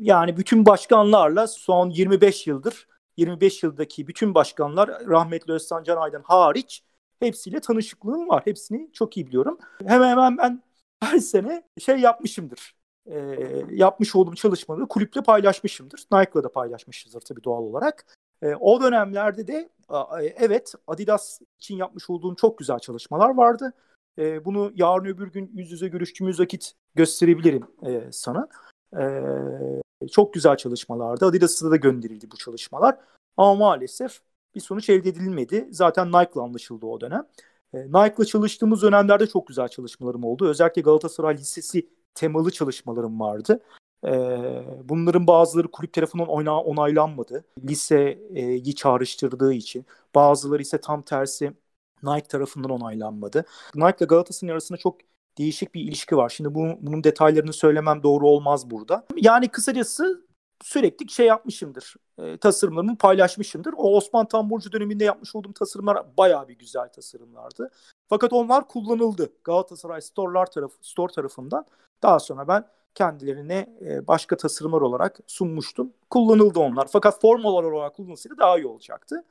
yani bütün başkanlarla son 25 yıldır 25 yıldaki bütün başkanlar rahmetli Özcan Can Aydın hariç hepsiyle tanışıklığım var. Hepsini çok iyi biliyorum. Hemen hemen ben her sene şey yapmışımdır. E, yapmış olduğum çalışmaları kulüple paylaşmışımdır. Nike'la da paylaşmışızdır tabii doğal olarak. E, o dönemlerde de evet Adidas için yapmış olduğum çok güzel çalışmalar vardı. E, bunu yarın öbür gün yüz yüze görüştüğümüz vakit gösterebilirim e, sana. E, çok güzel çalışmalardı. Adidas'a da gönderildi bu çalışmalar. Ama maalesef bir sonuç elde edilmedi. Zaten Nike'la anlaşıldı o dönem. E, Nike'la çalıştığımız dönemlerde çok güzel çalışmalarım oldu. Özellikle Galatasaray Lisesi temalı çalışmalarım vardı. E, bunların bazıları kulüp tarafından oyna, onaylanmadı. Liseyi çağrıştırdığı için. Bazıları ise tam tersi Nike tarafından onaylanmadı. Nike ile Galatasaray'ın arasında çok değişik bir ilişki var. Şimdi bu, bunun detaylarını söylemem doğru olmaz burada. Yani kısacası sürekli şey yapmışımdır. E, tasarımlarımı paylaşmışımdır. O Osman Tamburcu döneminde yapmış olduğum tasarımlar bayağı bir güzel tasarımlardı. Fakat onlar kullanıldı Galatasaray Store'lar tarafı, Store tarafından. Daha sonra ben kendilerine e, başka tasarımlar olarak sunmuştum. Kullanıldı onlar. Fakat formalar olarak kullanılsaydı daha iyi olacaktı.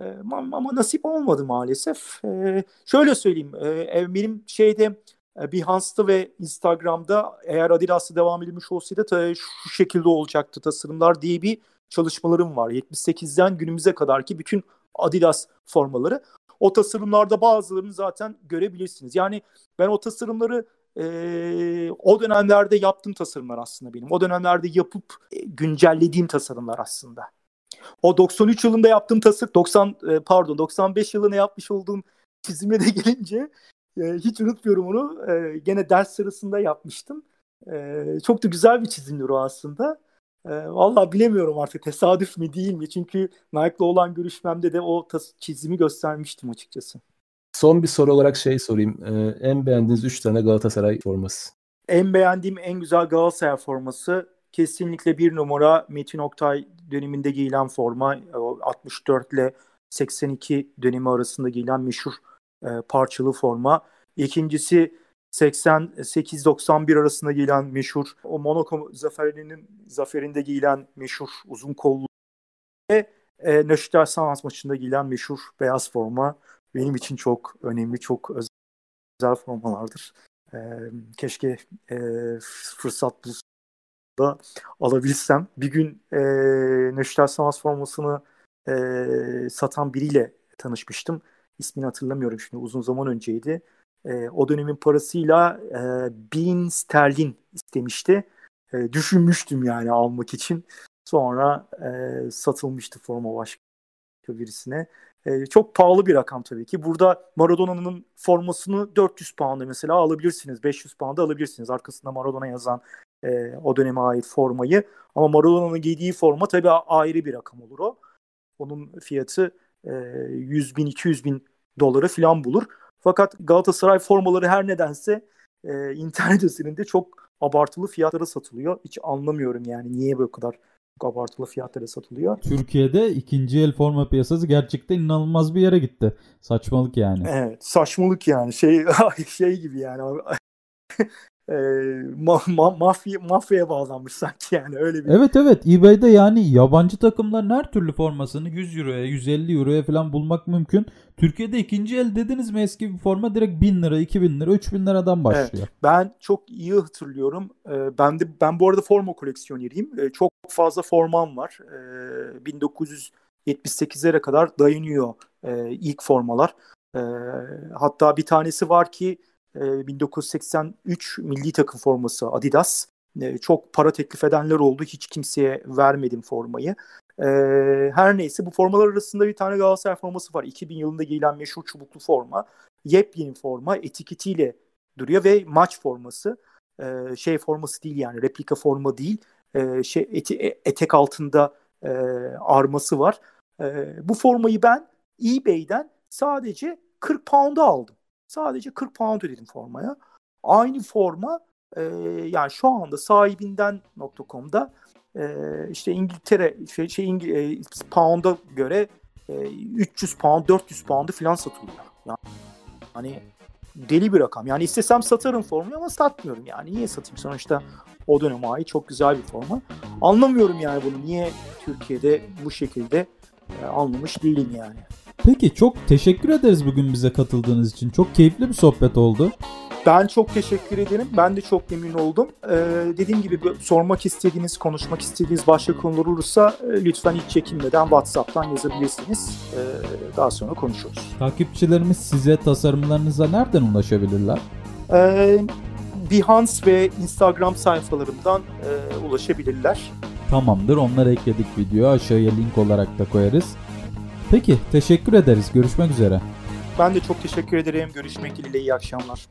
E, ama, ama nasip olmadı maalesef. E, şöyle söyleyeyim. E, benim şeyde E, Behance'da ve Instagram'da eğer Adidas'ta devam edilmiş olsaydı tabii şu şekilde olacaktı tasarımlar diye bir çalışmalarım var. 78'den günümüze kadar ki bütün Adidas formaları. O tasarımlarda bazılarını zaten görebilirsiniz. Yani ben o tasarımları e, o dönemlerde yaptığım tasarımlar aslında benim. O dönemlerde yapıp e, güncellediğim tasarımlar aslında. O 93 yılında yaptığım tasarım 90 e, pardon 95 yılında yapmış olduğum çizime de *laughs* gelince e, hiç unutmuyorum onu. E, gene ders sırasında yapmıştım. E, çok da güzel bir çizimdir o aslında. E, Valla bilemiyorum artık tesadüf mi değil mi? Çünkü Nike'la olan görüşmemde de o çizimi göstermiştim açıkçası. Son bir soru olarak şey sorayım. Ee, en beğendiğiniz 3 tane Galatasaray forması. En beğendiğim en güzel Galatasaray forması kesinlikle bir numara Metin Oktay döneminde giyilen forma 64 ile 82 dönemi arasında giyilen meşhur e, parçalı forma. İkincisi 88-91 arasında giyilen meşhur o Monaco zaferinin zaferinde giyilen meşhur uzun kollu ve e, Nöşter Sanat maçında giyilen meşhur beyaz forma benim için çok önemli, çok özel formalardır. E, keşke e, fırsat bulsa alabilsem. Bir gün e, Nöşter Sanat formasını e, satan biriyle tanışmıştım. İsmini hatırlamıyorum şimdi uzun zaman önceydi. E, o dönemin parasıyla e, bin sterlin istemişti. E, düşünmüştüm yani almak için. Sonra e, satılmıştı forma başka birisine. E, çok pahalı bir rakam tabii ki. Burada Maradona'nın formasını 400 pound'a mesela alabilirsiniz. 500 pound'a alabilirsiniz. Arkasında Maradona yazan e, o döneme ait formayı. Ama Maradona'nın giydiği forma tabii ayrı bir rakam olur o. Onun fiyatı e, 100 bin 200 bin doları falan bulur. Fakat Galatasaray formaları her nedense e, internet üzerinde çok abartılı fiyatlara satılıyor. Hiç anlamıyorum yani niye böyle kadar abartılı fiyatlara satılıyor. Türkiye'de ikinci el forma piyasası gerçekten inanılmaz bir yere gitti. Saçmalık yani. Evet, saçmalık yani. Şey *laughs* şey gibi yani. E, ma, ma, mafya mafyaya bağlanmış sanki yani öyle bir. Evet evet eBay'de yani yabancı takımların her türlü formasını 100 euroya 150 euroya falan bulmak mümkün. Türkiye'de ikinci el dediniz mi eski bir forma direkt 1000 lira 2000 lira 3000 liradan başlıyor. Evet, ben çok iyi hatırlıyorum. Ee, ben de ben bu arada forma koleksiyoneriyim. Ee, çok fazla formam var. Ee, 1978'lere kadar dayanıyor e, ilk formalar. E, hatta bir tanesi var ki 1983 milli takım forması Adidas. çok para teklif edenler oldu. Hiç kimseye vermedim formayı. her neyse bu formalar arasında bir tane Galatasaray forması var. 2000 yılında giyilen meşhur çubuklu forma. Yepyeni forma etiketiyle duruyor ve maç forması. şey forması değil yani replika forma değil. şey eti, e, etek altında arması var. bu formayı ben eBay'den sadece 40 pound'a aldım. Sadece 40 pound ödedim formaya. Aynı forma e, yani şu anda sahibinden.com'da e, işte İngiltere şey, şey İngil, e, pound'a göre e, 300 pound 400 pound'u falan satılıyor. Yani, hani deli bir rakam. Yani istesem satarım formayı ama satmıyorum. Yani niye satayım? Sonuçta o döneme ait çok güzel bir forma. Anlamıyorum yani bunu. Niye Türkiye'de bu şekilde e, anlamış değilim yani. Peki çok teşekkür ederiz bugün bize katıldığınız için. Çok keyifli bir sohbet oldu. Ben çok teşekkür ederim. Ben de çok memnun oldum. Ee, dediğim gibi sormak istediğiniz, konuşmak istediğiniz başka konular olursa e, lütfen hiç çekinmeden WhatsApp'tan yazabilirsiniz. Ee, daha sonra konuşuruz. Takipçilerimiz size tasarımlarınıza nereden ulaşabilirler? Ee, Behance ve Instagram sayfalarımdan e, ulaşabilirler. Tamamdır. Onları ekledik video. Aşağıya link olarak da koyarız. Peki teşekkür ederiz. Görüşmek üzere. Ben de çok teşekkür ederim. Görüşmek dileğiyle iyi akşamlar.